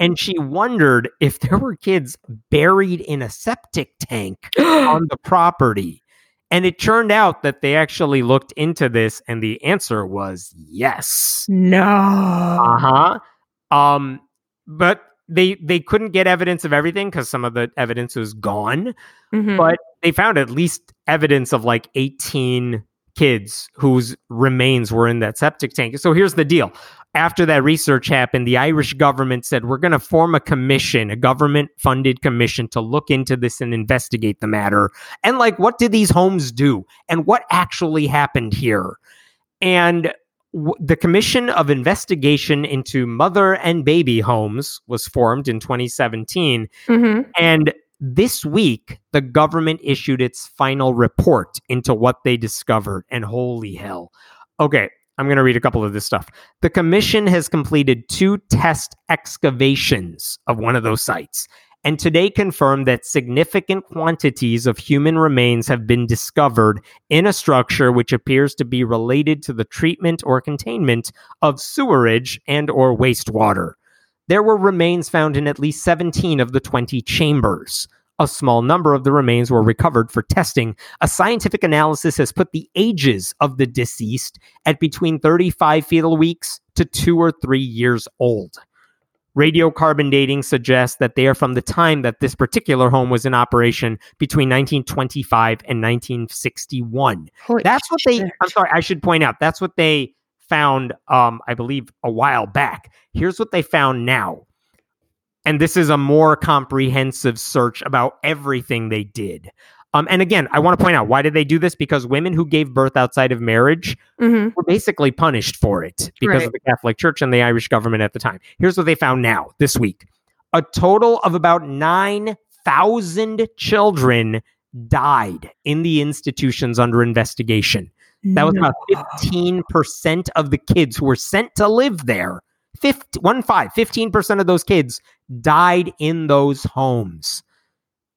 And she wondered if there were kids buried in a septic tank on the property. And it turned out that they actually looked into this, and the answer was yes. No. Uh huh. Um, but they they couldn't get evidence of everything because some of the evidence was gone. Mm-hmm. But they found at least evidence of like eighteen kids whose remains were in that septic tank. So here's the deal after that research happened, the Irish government said, We're going to form a commission, a government funded commission to look into this and investigate the matter. And, like, what did these homes do? And what actually happened here? And w- the Commission of Investigation into Mother and Baby Homes was formed in 2017. Mm-hmm. And This week, the government issued its final report into what they discovered, and holy hell. Okay, I'm going to read a couple of this stuff. The commission has completed two test excavations of one of those sites and today confirmed that significant quantities of human remains have been discovered in a structure which appears to be related to the treatment or containment of sewerage and or wastewater. There were remains found in at least 17 of the 20 chambers. A small number of the remains were recovered for testing. A scientific analysis has put the ages of the deceased at between 35 fetal weeks to two or three years old. Radiocarbon dating suggests that they are from the time that this particular home was in operation between 1925 and 1961. Holy that's what shit. they, I'm sorry, I should point out, that's what they found, um, I believe, a while back. Here's what they found now and this is a more comprehensive search about everything they did. Um, and again, I want to point out why did they do this? Because women who gave birth outside of marriage mm-hmm. were basically punished for it because right. of the Catholic Church and the Irish government at the time. Here's what they found now this week: a total of about nine thousand children died in the institutions under investigation. That was no. about 15% of the kids who were sent to live there 50, one five, 15% of those kids died in those homes.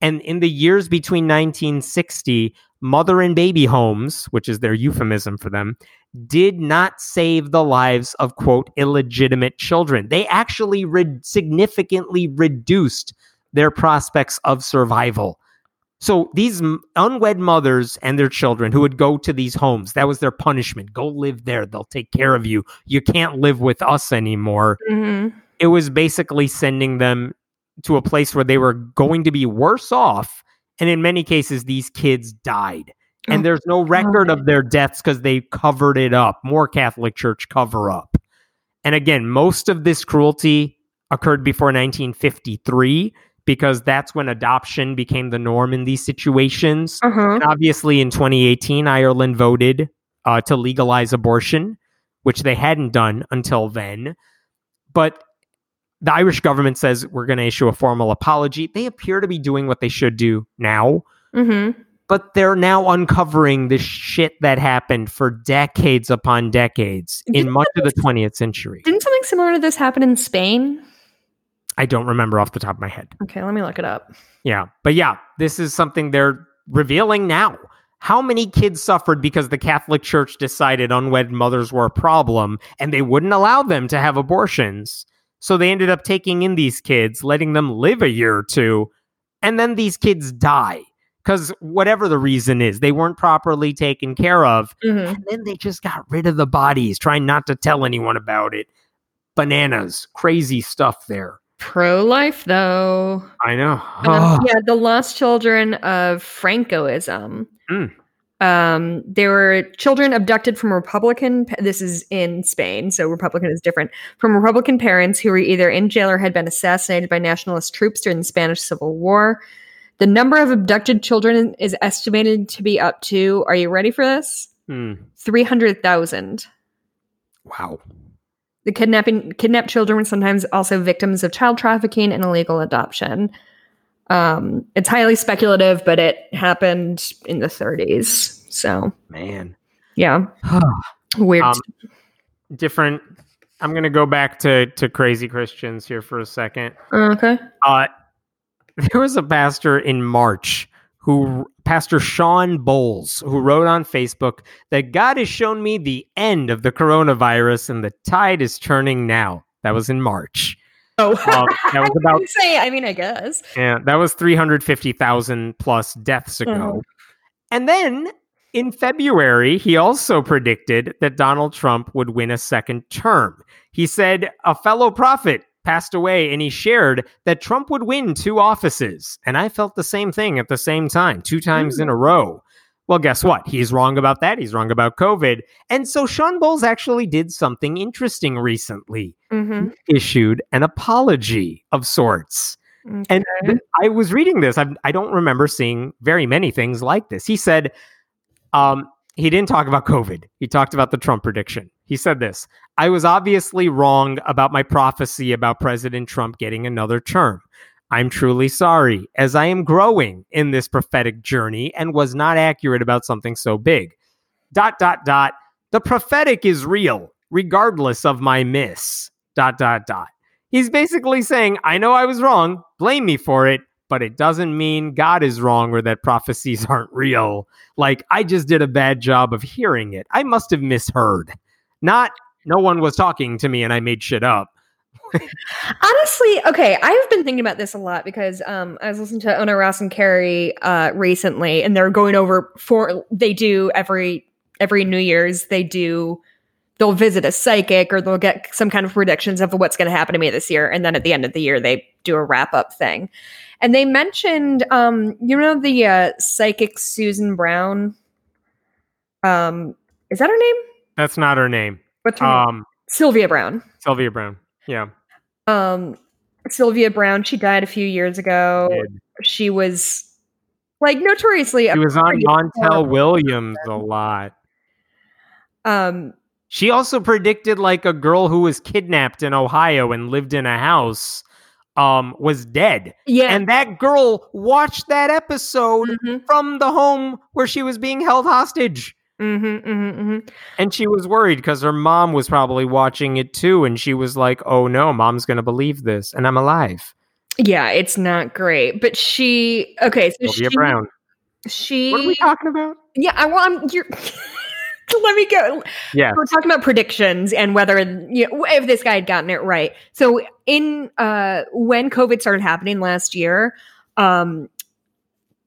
And in the years between 1960, mother and baby homes, which is their euphemism for them, did not save the lives of quote illegitimate children. They actually re- significantly reduced their prospects of survival. So these unwed mothers and their children who would go to these homes, that was their punishment. Go live there. They'll take care of you. You can't live with us anymore. Mm-hmm. It was basically sending them to a place where they were going to be worse off. And in many cases, these kids died. And oh, there's no record of their deaths because they covered it up. More Catholic Church cover up. And again, most of this cruelty occurred before 1953 because that's when adoption became the norm in these situations. Uh-huh. And obviously, in 2018, Ireland voted uh, to legalize abortion, which they hadn't done until then. But the Irish government says we're going to issue a formal apology. They appear to be doing what they should do now. Mm-hmm. But they're now uncovering the shit that happened for decades upon decades in much of the 20th century. Didn't something similar to this happen in Spain? I don't remember off the top of my head. Okay, let me look it up. Yeah. But yeah, this is something they're revealing now. How many kids suffered because the Catholic Church decided unwed mothers were a problem and they wouldn't allow them to have abortions? So they ended up taking in these kids, letting them live a year or two, and then these kids die because whatever the reason is, they weren't properly taken care of. Mm-hmm. And then they just got rid of the bodies, trying not to tell anyone about it. Bananas, crazy stuff there. Pro life, though. I know. Um, yeah, the lost children of Francoism. Mm. Um, there were children abducted from Republican. This is in Spain, so Republican is different. From Republican parents who were either in jail or had been assassinated by nationalist troops during the Spanish Civil War. The number of abducted children is estimated to be up to. Are you ready for this? Mm. Three hundred thousand. Wow. The kidnapping kidnapped children were sometimes also victims of child trafficking and illegal adoption. Um, it's highly speculative, but it happened in the 30s. So, man, yeah, weird. Um, different. I'm gonna go back to to crazy Christians here for a second. Okay. Uh, there was a pastor in March who Pastor Shawn Bolz, who wrote on Facebook that God has shown me the end of the coronavirus and the tide is turning now. That was in March. Oh, um, that was about. I say, I mean, I guess. Yeah, that was three hundred fifty thousand plus deaths ago, uh-huh. and then in February, he also predicted that Donald Trump would win a second term. He said a fellow prophet passed away and he shared that Trump would win two offices. And I felt the same thing at the same time, two times mm. in a row. Well, guess what? He's wrong about that. He's wrong about COVID. And so Shawn Bolz actually did something interesting recently. Mm-hmm. issued an apology of sorts. Okay. And th- I was reading this. I, I don't remember seeing very many things like this. He said, um, he didn't talk about COVID. He talked about the Trump prediction. He said this I was obviously wrong about my prophecy about President Trump getting another term. I'm truly sorry, as I am growing in this prophetic journey and was not accurate about something so big. Dot, dot, dot. The prophetic is real, regardless of my miss. Dot, dot, dot. He's basically saying, I know I was wrong, blame me for it, but it doesn't mean God is wrong or that prophecies aren't real. Like, I just did a bad job of hearing it. I must have misheard. Not, no one was talking to me and I made shit up. Honestly, okay, I've been thinking about this a lot because um, I was listening to Ona Ross and Carrie uh, recently, and they're going over for they do every every New Year's they do they'll visit a psychic or they'll get some kind of predictions of what's going to happen to me this year, and then at the end of the year they do a wrap up thing, and they mentioned um, you know the uh, psychic Susan Brown, um, is that her name? That's not her name. What's her um, name? Sylvia Browne. Sylvia Browne. Yeah. Um, Sylvia Browne. she died a few years ago. She was like notoriously. She was on Montel Williams a lot. Um, she also predicted like a girl who was kidnapped in Ohio and lived in a house um was dead. Yeah. And that girl watched that episode mm-hmm. from the home where she was being held hostage. Mm-hmm, mm-hmm, mm-hmm. And she was worried because her mom was probably watching it too. And she was like, oh no, mom's going to believe this. And I'm alive. Yeah, it's not great. But she, okay. So Sylvia she, Browne. She. What are we talking about? Yeah, I, I'm, you're. let me go. Yeah, we're talking about predictions and whether you know, if this guy had gotten it right. So in uh when COVID started happening last year, um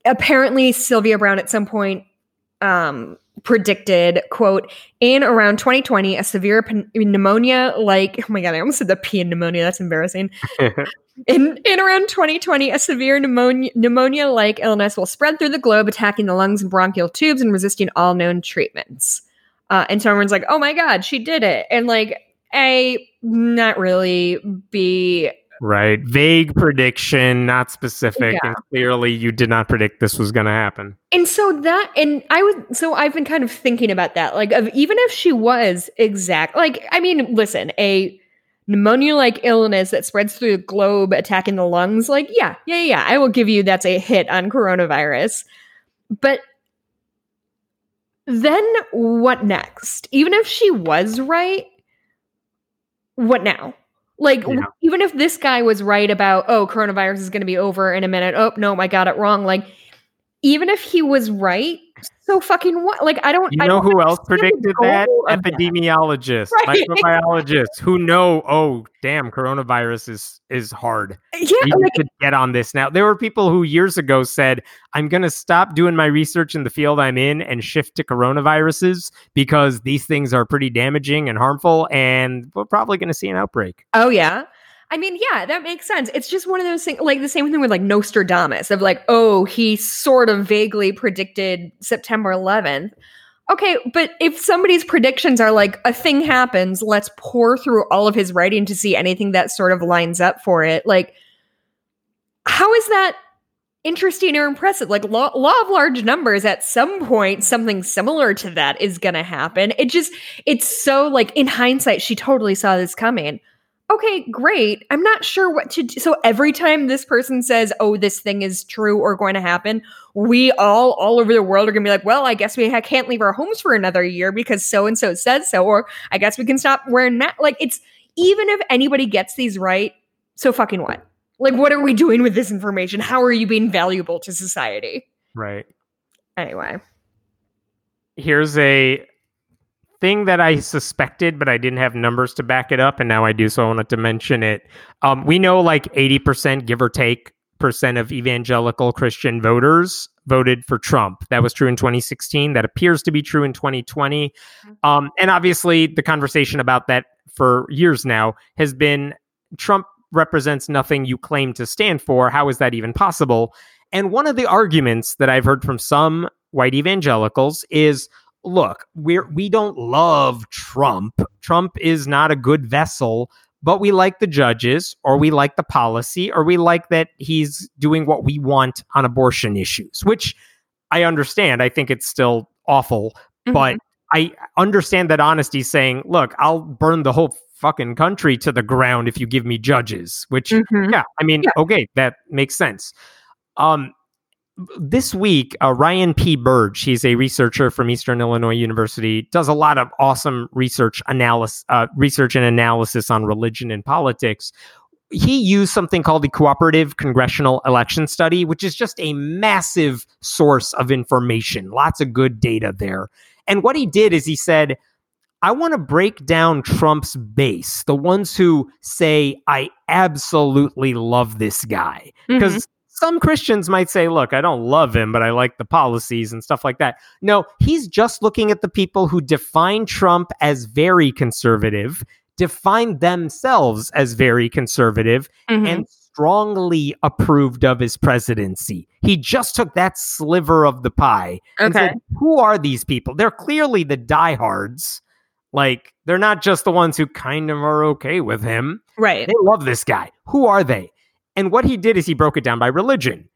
apparently Sylvia Browne at some point um predicted, quote, in around 2020, a severe p- pneumonia like, oh my God, I almost said the P in pneumonia. That's embarrassing. in, in around 2020, a severe pneumonia pneumonia like illness will spread through the globe, attacking the lungs and bronchial tubes and resisting all known treatments. Uh, and so everyone's like, oh my God, she did it. And like, A, not really. B, Right. Vague prediction, not specific. Yeah. And clearly you did not predict this was going to happen. And so that, and I was, so I've been kind of thinking about that. Like, of even if she was exact, like, I mean, listen, a pneumonia like illness that spreads through the globe attacking the lungs, like, yeah, yeah, yeah, I will give you that's a hit on coronavirus. But then what next? Even if she was right, what now? Like, yeah. even if this guy was right about, oh, coronavirus is going to be over in a minute. Oh, no, I got it wrong. Like, even if he was right, so fucking what? Like I don't. You know I don't who else predicted that? Epidemiologists, right. microbiologists who know. Oh, damn, coronavirus is is hard. Uh, yeah, we like, to get on this now. There were people who years ago said, "I'm going to stop doing my research in the field I'm in and shift to coronaviruses because these things are pretty damaging and harmful, and we're probably going to see an outbreak." Oh yeah. I mean, yeah, that makes sense. It's just one of those things, like the same thing with like Nostradamus, of like, oh, he sort of vaguely predicted September 11th. Okay, but if somebody's predictions are like a thing happens, let's pour through all of his writing to see anything that sort of lines up for it. Like, how is that interesting or impressive? Like, law, law of large numbers, at some point, something similar to that is going to happen. It just, it's so like in hindsight, she totally saw this coming okay, great. I'm not sure what to do. So every time this person says, oh, this thing is true or going to happen, we all, all over the world are going to be like, well, I guess we ha- can't leave our homes for another year because so and so said so. Or I guess we can stop wearing masks. Like, it's even if anybody gets these right, so fucking what? Like, what are we doing with this information? How are you being valuable to society? Right. Anyway. Here's a thing that I suspected, but I didn't have numbers to back it up, and now I do, so I wanted to mention it. Um, we know like 80%, give or take, percent of evangelical Christian voters voted for Trump. That was true in 2016. That appears to be true in 2020. Mm-hmm. Um, and obviously, the conversation about that for years now has been Trump represents nothing you claim to stand for. How is that even possible? And one of the arguments that I've heard from some white evangelicals is look, we're we don't love Trump. Trump is not a good vessel, but we like the judges or we like the policy or we like that he's doing what we want on abortion issues, which I understand. I think it's still awful, mm-hmm. but I understand that honesty saying, look, I'll burn the whole fucking country to the ground if you give me judges. Which, mm-hmm. yeah, I mean, yeah. okay, that makes sense. Um, this week, uh, Ryan P. Burge, he's a researcher from Eastern Illinois University, does a lot of awesome research analysis, uh, research and analysis on religion and politics. He used something called the Cooperative Congressional Election Study, which is just a massive source of information, lots of good data there. And what he did is he said, I want to break down Trump's base, the ones who say, I absolutely love this guy. Because mm-hmm some Christians might say, look, I don't love him, but I like the policies and stuff like that. No, he's just looking at the people who define Trump as very conservative, define themselves as very conservative, mm-hmm. and strongly approved of his presidency. He just took that sliver of the pie. Okay. Said, who are these people? They're clearly the diehards. Like, they're not just the ones who kind of are okay with him. Right. They love this guy. Who are they? And what he did is he broke it down by religion.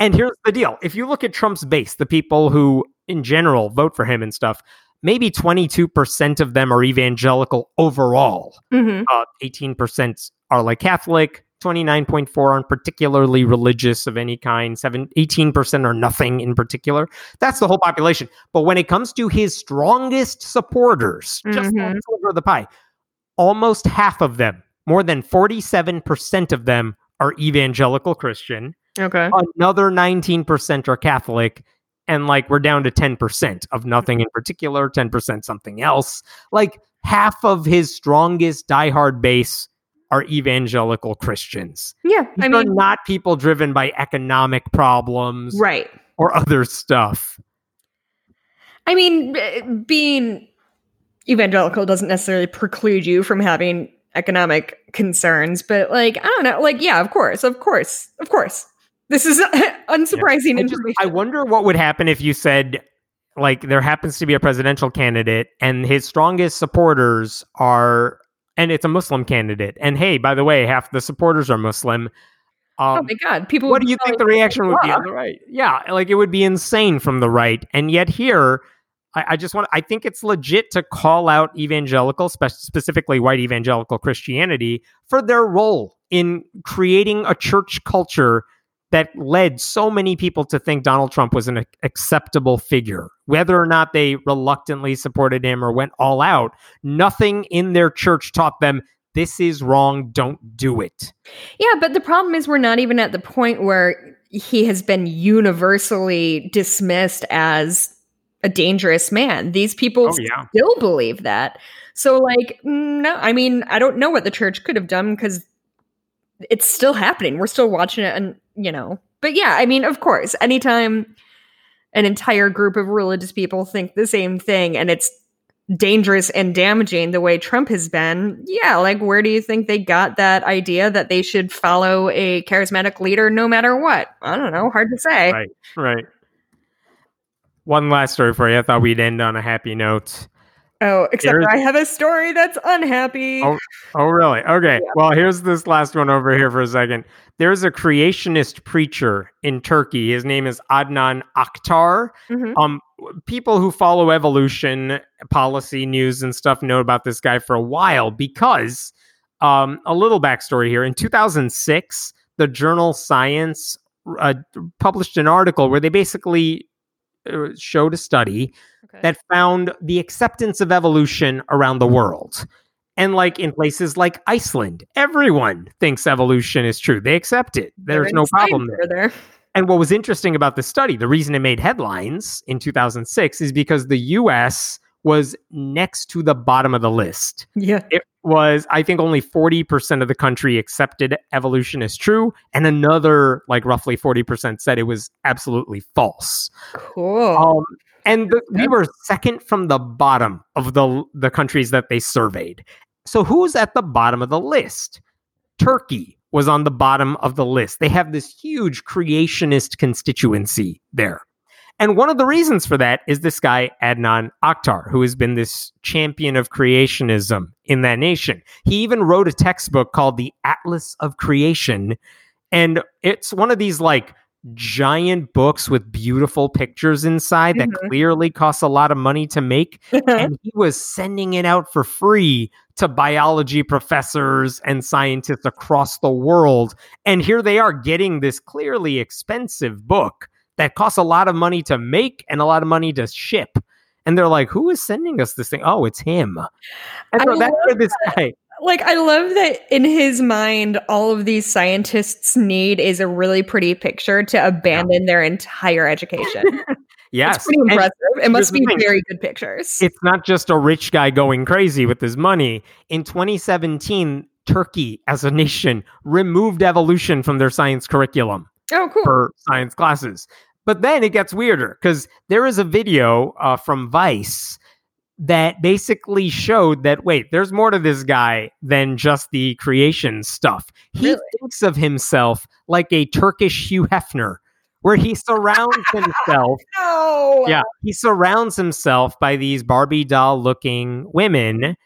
And here's the deal if you look at Trump's base, the people who in general vote for him and stuff, maybe 22% of them are evangelical overall. Mm-hmm. Uh, 18% are like Catholic, 29.4 aren't particularly religious of any kind, 7, 18% are nothing in particular. That's the whole population. But when it comes to his strongest supporters, mm-hmm. just over the pie, almost half of them, more than 47% of them are evangelical Christian. Okay. Another 19% are Catholic. And like we're down to 10% of nothing in particular, 10% something else. Like half of his strongest diehard base are evangelical Christians. Yeah. These I mean, not people driven by economic problems. Right. Or other stuff. I mean, being evangelical doesn't necessarily preclude you from having economic concerns, but like, I don't know, like, yeah, of course, of course, of course. This is unsurprising yeah. I information. I wonder what would happen if you said, like, there happens to be a presidential candidate and his strongest supporters are, and it's a Muslim candidate. And hey, by the way, half the supporters are Muslim. Um, oh my God! People. What do you think the reaction would be on the right? Yeah, like it would be insane from the right, and yet here I, I just want I think it's legit to call out evangelical, spe- specifically white evangelical Christianity, for their role in creating a church culture that led so many people to think Donald Trump was an acceptable figure. Whether or not they reluctantly supported him or went all out, nothing in their church taught them this is wrong, don't do it. Yeah, but the problem is we're not even at the point where he has been universally dismissed as a dangerous man. These people oh, yeah. still believe that. So, like, no, I mean, I don't know what the church could have done because it's still happening. We're still watching it, and you know, but yeah, I mean, of course, anytime an entire group of religious people think the same thing and it's dangerous and damaging the way Trump has been, yeah, like, where do you think they got that idea that they should follow a charismatic leader no matter what? I don't know. Hard to say. Right, right. One last story for you. I thought we'd end on a happy note. Oh, except here's, I have a story that's unhappy. Oh, oh really? Okay. Yeah. Well, here's this last one over here for a second. There's a creationist preacher in Turkey. His name is Adnan Oktar. Mm-hmm. Um, people who follow evolution policy news and stuff know about this guy for a while because um, a little backstory here. In 2006, the journal Science uh, published an article where they basically Uh, showed a study okay. that found the acceptance of evolution around the world. And like in places like Iceland, everyone thinks evolution is true. They accept it. There's no problem there. there. And what was interesting about the study, the reason it made headlines in 2006 is because the US was next to the bottom of the list. Yeah. It was, I think, only 40% of the country accepted evolution as true, and another, like roughly 40%, said it was absolutely false. Cool. Um, and the, we were second from the bottom of the the countries that they surveyed. So who's at the bottom of the list? Turkey was on the bottom of the list. They have this huge creationist constituency there. And one of the reasons for that is this guy, Adnan Oktar, who has been this champion of creationism in that nation. He even wrote a textbook called The Atlas of Creation. And it's one of these like giant books with beautiful pictures inside that Mhm. clearly cost a lot of money to make. and he was sending it out for free to biology professors and scientists across the world. And here they are getting this clearly expensive book that costs a lot of money to make and a lot of money to ship. And they're like, who is sending us this thing? Oh, it's him. And so that's where this guy. like I love that in his mind, all of these scientists need is a really pretty picture to abandon their entire education. Yes. It's pretty And impressive. It must be very good pictures. it's not just a rich guy going crazy with his money. In 2017, Turkey as a nation removed evolution from their science curriculum. Oh, cool. for science classes. But then it gets weirder because there is a video uh, from Vice that basically showed that wait, there's more to this guy than just the creation stuff. He Really? thinks of himself like a Turkish Hugh Hefner, where he surrounds himself no. yeah, he surrounds himself by these Barbie doll looking women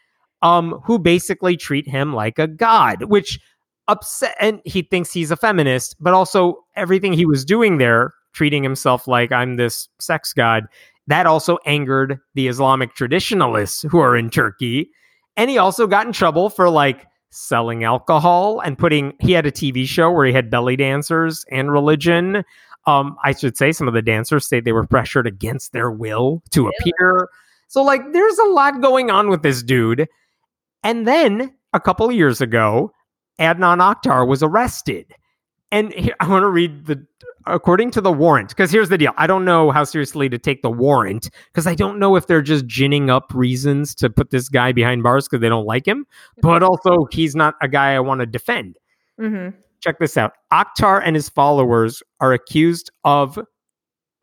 um who basically treat him like a god, which upset and he thinks he's a feminist, but also everything he was doing there, treating himself like I'm this sex god, that also angered the Islamic traditionalists who are in Turkey. And he also got in trouble for like selling alcohol and putting he had a TV show where he had belly dancers and religion. Um, I should say some of the dancers say they were pressured against their will to Really? appear. So like there's a lot going on with this dude. And then a couple of years ago, Adnan Oktar was arrested. And here, I want to read the according to the warrant because here's the deal. I don't know how seriously to take the warrant because I don't know if they're just ginning up reasons to put this guy behind bars because they don't like him, but also he's not a guy I want to defend. hmm Check this out. Oktar and his followers are accused of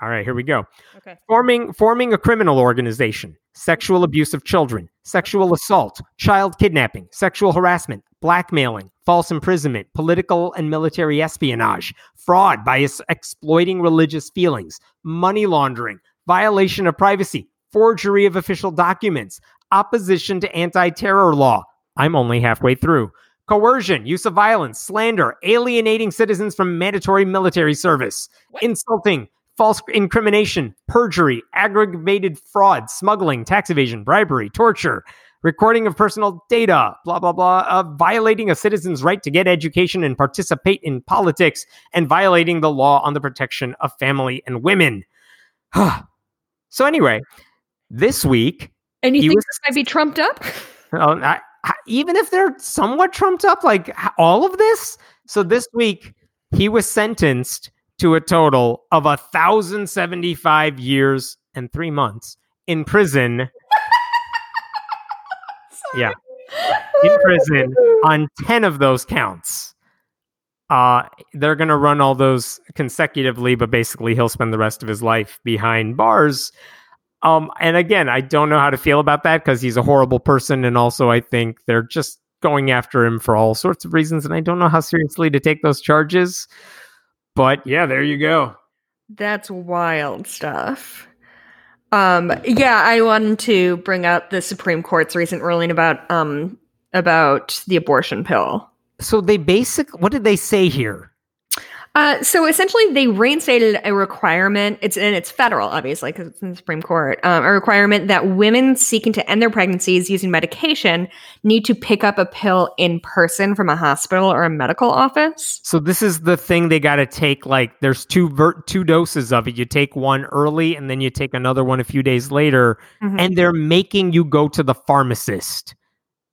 All right, here we go Okay. forming forming a criminal organization sexual abuse of children sexual assault child kidnapping sexual harassment blackmailing false imprisonment political and military espionage fraud by exploiting religious feelings money laundering violation of privacy forgery of official documents opposition to anti-terror law. I'm only halfway through. Coercion use of violence slander alienating citizens from mandatory military service insulting false incrimination, perjury, aggravated fraud, smuggling, tax evasion, bribery, torture, recording of personal data, blah, blah, blah, uh, violating a citizen's right to get education and participate in politics, and violating the law on the protection of family and women. so, anyway, this week, And you think was- this might be trumped up? uh, I, I- even if they're somewhat trumped up, like all of this. So, this week, he was sentenced to a total of a thousand seventy-five years and three months in prison. Yeah. In prison on 10 of those counts. Uh, they're going to run all those consecutively, but basically he'll spend the rest of his life behind bars. Um, and again, I don't know how to feel about that because he's a horrible person. And also, I think they're just going after him for all sorts of reasons. And I don't know how seriously to take those charges. But yeah, there you go. That's wild stuff. Um, yeah, I wanted to bring up the Supreme Court's recent ruling about um about the abortion pill. So they basic, what did they say here? Uh, so essentially, they reinstated a requirement. It's and it's federal, obviously, because it's in the Supreme Court. Um, a requirement that women seeking to end their pregnancies using medication need to pick up a pill in person from a hospital or a medical office. So this is the thing they got to take. Like, there's two ver- two doses of it. You take one early, and then you take another one a few days later. Mhm. And they're making you go to the pharmacist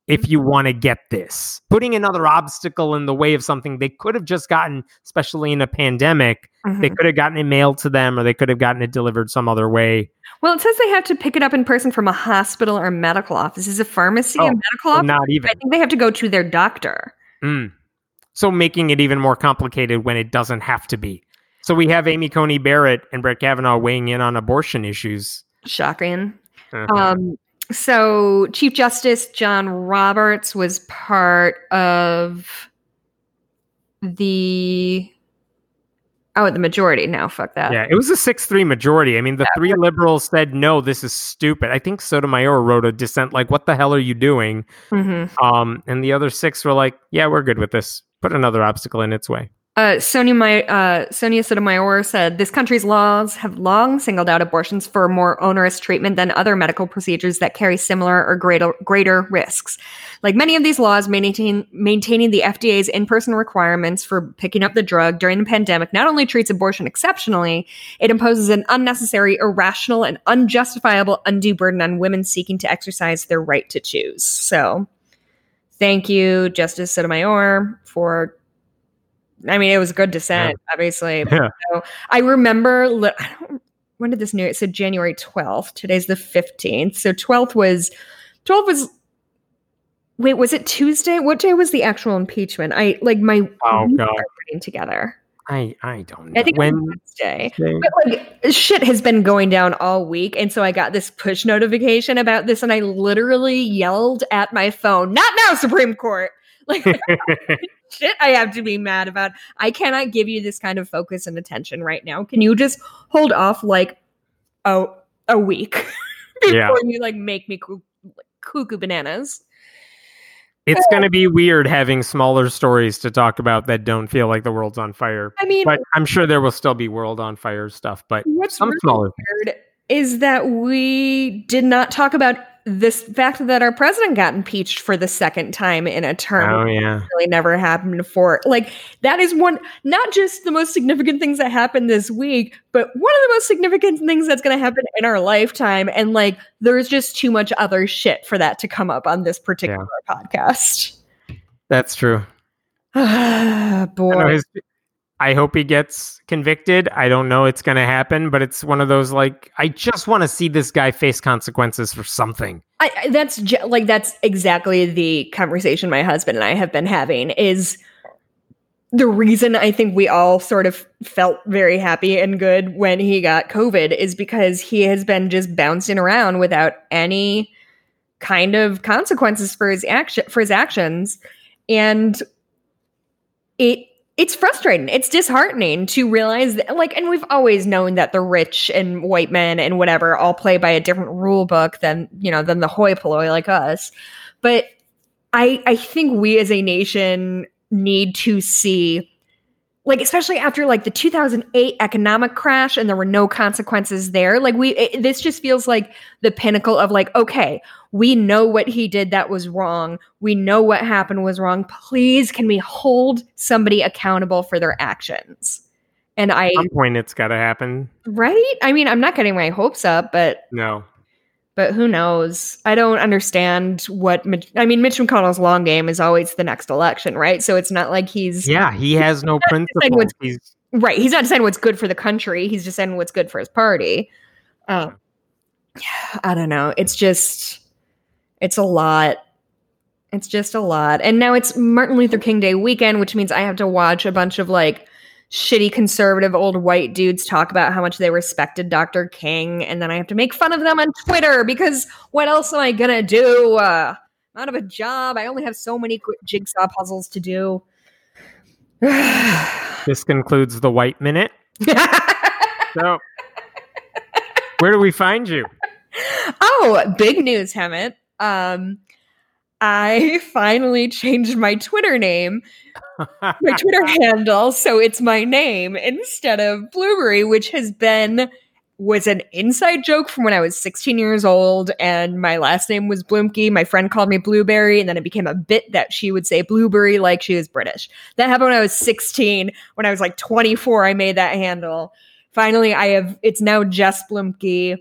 if you want to get this. Putting another obstacle in the way of something they could have just gotten, especially in a pandemic. They Mhm. could have gotten it mailed to them, or they could have gotten it delivered some other way. Well, it says they have to pick it up in person from a hospital or medical office. Is a pharmacy Oh, a medical office? not even. I think they have to go to their doctor. Mm. So making it even more complicated when it doesn't have to be. So we have Amy Coney Barrett and Brett Kavanaugh weighing in on abortion issues. Shocking. Uh-huh. Um, so Chief Justice John Roberts was part of the oh the majority now. Fuck that. yeah, it was a 6 3 majority. I mean, the three liberals said, no, this is stupid. I think Sotomayor wrote a dissent like, what the hell are you doing? hmm Um, and the other six were like, yeah, we're good with this. Put another obstacle in its way. Uh, Sonia, my, uh, Sonia Sotomayor said this country's laws have long singled out abortions for more onerous treatment than other medical procedures that carry similar or greater greater risks. Like many of these laws, maintain, maintaining the FDA's in-person requirements for picking up the drug during the pandemic not only treats abortion exceptionally, it imposes an unnecessary, irrational, and unjustifiable undue burden on women seeking to exercise their right to choose. So, thank you, Justice Sotomayor, for I mean, it was good dissent, yeah. obviously. Yeah. So I remember, I when did this new? It said January 12th. Today's the 15th. So 12th was, 12th was, wait, was it Tuesday? What day was the actual impeachment? I like my, oh, God. putting together. I, I don't know. I think when Wednesday. But like shit has been going down all week. And so I got this push notification about this and I literally yelled at my phone, not now, Supreme Court. Like shit I have to be mad about. I cannot give you this kind of focus and attention right now. Can you just hold off like a a week before yeah. you like make me coo- cuckoo bananas? It's going to be weird having smaller stories to talk about that don't feel like the world's on fire. I mean, but I'm sure there will still be world on fire stuff, but what's some really smaller weird is that we did not talk about this fact that our president got impeached for the second time in a term oh, yeah. really never happened before. Like that is one not just the most significant things that happened this week, but one of the most significant things that's going to happen in our lifetime. And like there's just too much other shit for that to come up on this particular yeah. podcast. That's true. Boy. I hope he gets convicted. I don't know it's going to happen, but it's one of those like I just want to see this guy face consequences for something. I, that's ju- like that's exactly the conversation my husband and I have been having is the reason I think we all sort of felt very happy and good when he got COVID is because he has been just bouncing around without any kind of consequences for his action for his actions and it it's frustrating. It's disheartening to realize that, like, and we've always known that the rich and white men and whatever all play by a different rule book than, you know, than the hoi polloi like us. But I, I think we as a nation need to see like especially after like the 2008 economic crash and there were no consequences there like we it, this just feels like the pinnacle of like okay we know what he did that was wrong. We know what happened was wrong. Please can we hold somebody accountable for their actions? And i at some point it's got to happen. Right? I mean i'm not getting my hopes up but no but who knows? I don't understand what. I mean, Mitch McConnell's long game is always the next election, right? So it's not like he's. Yeah, he has no principles. He's, right. He's not deciding what's good for the country. He's deciding what's good for his party. Um, I don't know. It's just, it's a lot. It's just a lot. And now it's Martin Luther King Day weekend, which means I have to watch a bunch of like shitty conservative old white dudes talk about how much they respected Dr. King, and then I have to make fun of them on Twitter because what else am I gonna do? Uh, out of a job. I only have so many jigsaw puzzles to do. this concludes the White Minute. so, where do we find you? Oh, big news, Hemant. Um, I finally changed my Twitter name, my Twitter handle, so it's my name instead of Blueberry, which has been was an inside joke from when I was 16 years old, and my last name was Bluemke. My friend called me Blueberry, and then it became a bit that she would say Blueberry like she was British. That happened when I was 16. When I was like 24, I made that handle. Finally, I have it's now Jess Bluemke.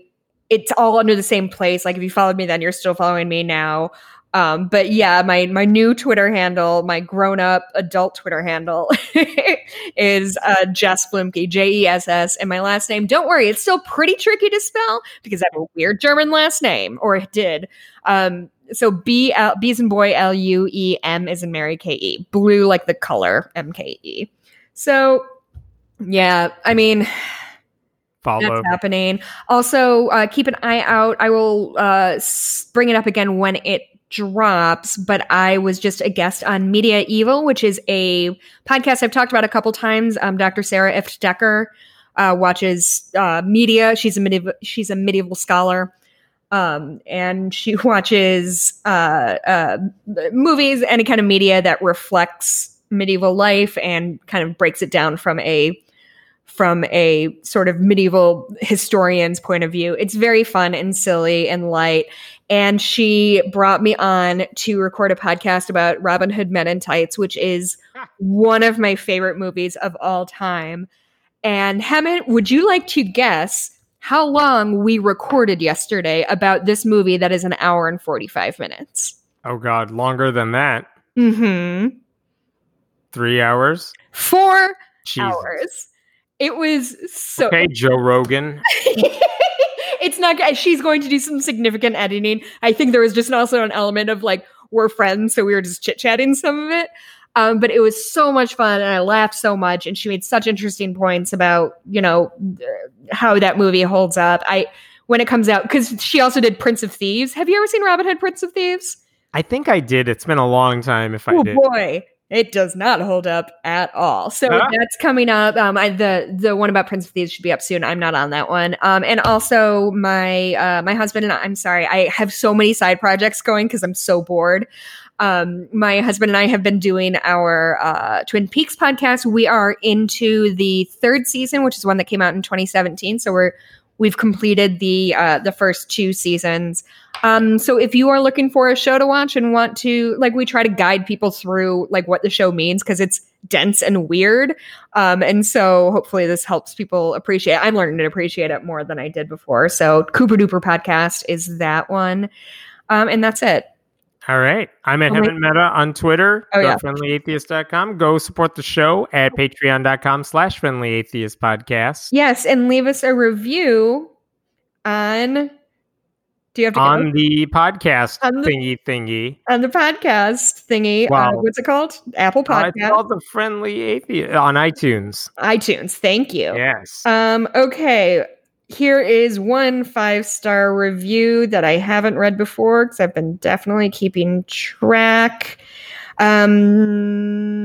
It's all under the same place. Like if you followed me then, you're still following me now. Um, but yeah, my my new Twitter handle, my grown up adult Twitter handle, is uh, Jess Bluemke, J E S S, and my last name. Don't worry, it's still pretty tricky to spell because I have a weird German last name, or it did. Um, so B L B's and boy L U E M is in Mary K E, blue like the color M K E. So yeah, I mean. Follow. That's happening. Also, uh, keep an eye out. I will uh, bring it up again when it drops, but I was just a guest on Media Evil, which is a podcast I've talked about a couple times. Um, Dr. Sarah Ifft Decker uh, watches uh, media. She's a medieval she's a medieval scholar, um, and she watches uh, uh, movies, any kind of media that reflects medieval life and kind of breaks it down from a from a sort of medieval historian's point of view. It's very fun and silly and light. And she brought me on to record a podcast about Robin Hood Men in Tights, which is one of my favorite movies of all time. And Hemant, would you like to guess how long we recorded yesterday about this movie that is an hour and 45 minutes? Oh, God, longer than that. Mm hmm. Three hours? Four Jesus. hours. It was so. Okay, Joe Rogan. it's not. She's going to do some significant editing. I think there was just also an element of like we're friends, so we were just chit chatting some of it. Um, but it was so much fun, and I laughed so much. And she made such interesting points about you know how that movie holds up. I when it comes out because she also did Prince of Thieves. Have you ever seen Robin Hood Prince of Thieves? I think I did. It's been a long time. If I oh, did, boy, it does not hold up at all. So huh? that's coming up. Um, I, the the one about Prince of Thieves should be up soon. I'm not on that one. Um, and also my uh, my husband and I, I'm sorry, I have so many side projects going because I'm so bored. Um, my husband and I have been doing our uh, Twin Peaks podcast. We are into the third season, which is one that came out in 2017. So we're we've completed the uh, the first two seasons. Um, so if you are looking for a show to watch and want to, like, we try to guide people through like what the show means because it's dense and weird. Um, and so hopefully this helps people appreciate. I'm learning to appreciate it more than I did before. So Cooper Duper podcast is that one, um, and that's it. All right. I'm at oh Hemant Mehta on Twitter. Oh, yeah. friendlyatheist.com. Go support the show at patreon.com slash friendlyatheist podcast. Yes. And leave us a review on do you have to on go? the podcast on the, thingy thingy on the podcast thingy? Uh, wow. Uh, what's it called? Apple Podcast. Uh, it's called the Friendly Atheist on iTunes. iTunes. Thank you. Yes. Um. Okay. Here is one five star review that I haven't read before because I've been definitely keeping track. Um,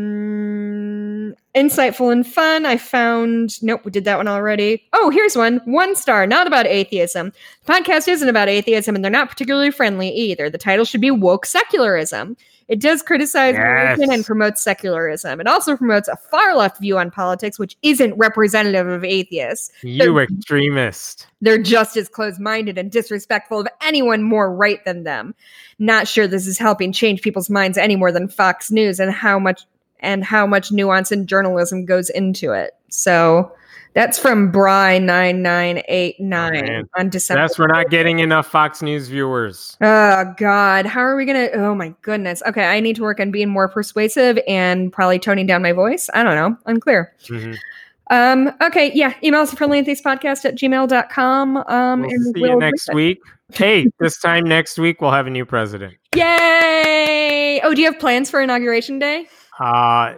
insightful and fun. I found, nope, we did that one already. Oh, here's one. One star, not about atheism. The podcast isn't about atheism and they're not particularly friendly either. The title should be Woke Secularism. It does criticize yes. religion and promotes secularism. It also promotes a far left view on politics, which isn't representative of atheists. You they're, extremist. They're just as close minded and disrespectful of anyone more right than them. Not sure this is helping change people's minds any more than Fox News and how much and how much nuance and journalism goes into it. So that's from Bry nine nine eight nine on December. That's we're not getting enough Fox News viewers. Oh God, how are we gonna? Oh my goodness. Okay, I need to work on being more persuasive and probably toning down my voice. I don't know. Unclear. Mm-hmm. Um, okay, yeah. Email us friendly podcast at gmail.com. Um, we'll and see we'll you next week. Hey, this time next week we'll have a new president. Yay! Oh, do you have plans for inauguration day? Uh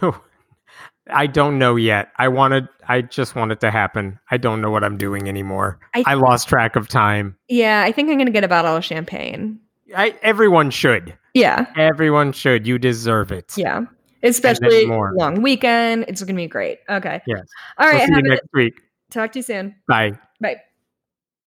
I don't know yet. I wanted I just want it to happen. I don't know what I'm doing anymore. I, th- I lost track of time. Yeah, I think I'm gonna get a bottle of champagne. I everyone should. Yeah. Everyone should. You deserve it. Yeah. Especially long weekend. It's gonna be great. Okay. Yes. All right. We'll see you next week. Talk to you soon. Bye. Bye.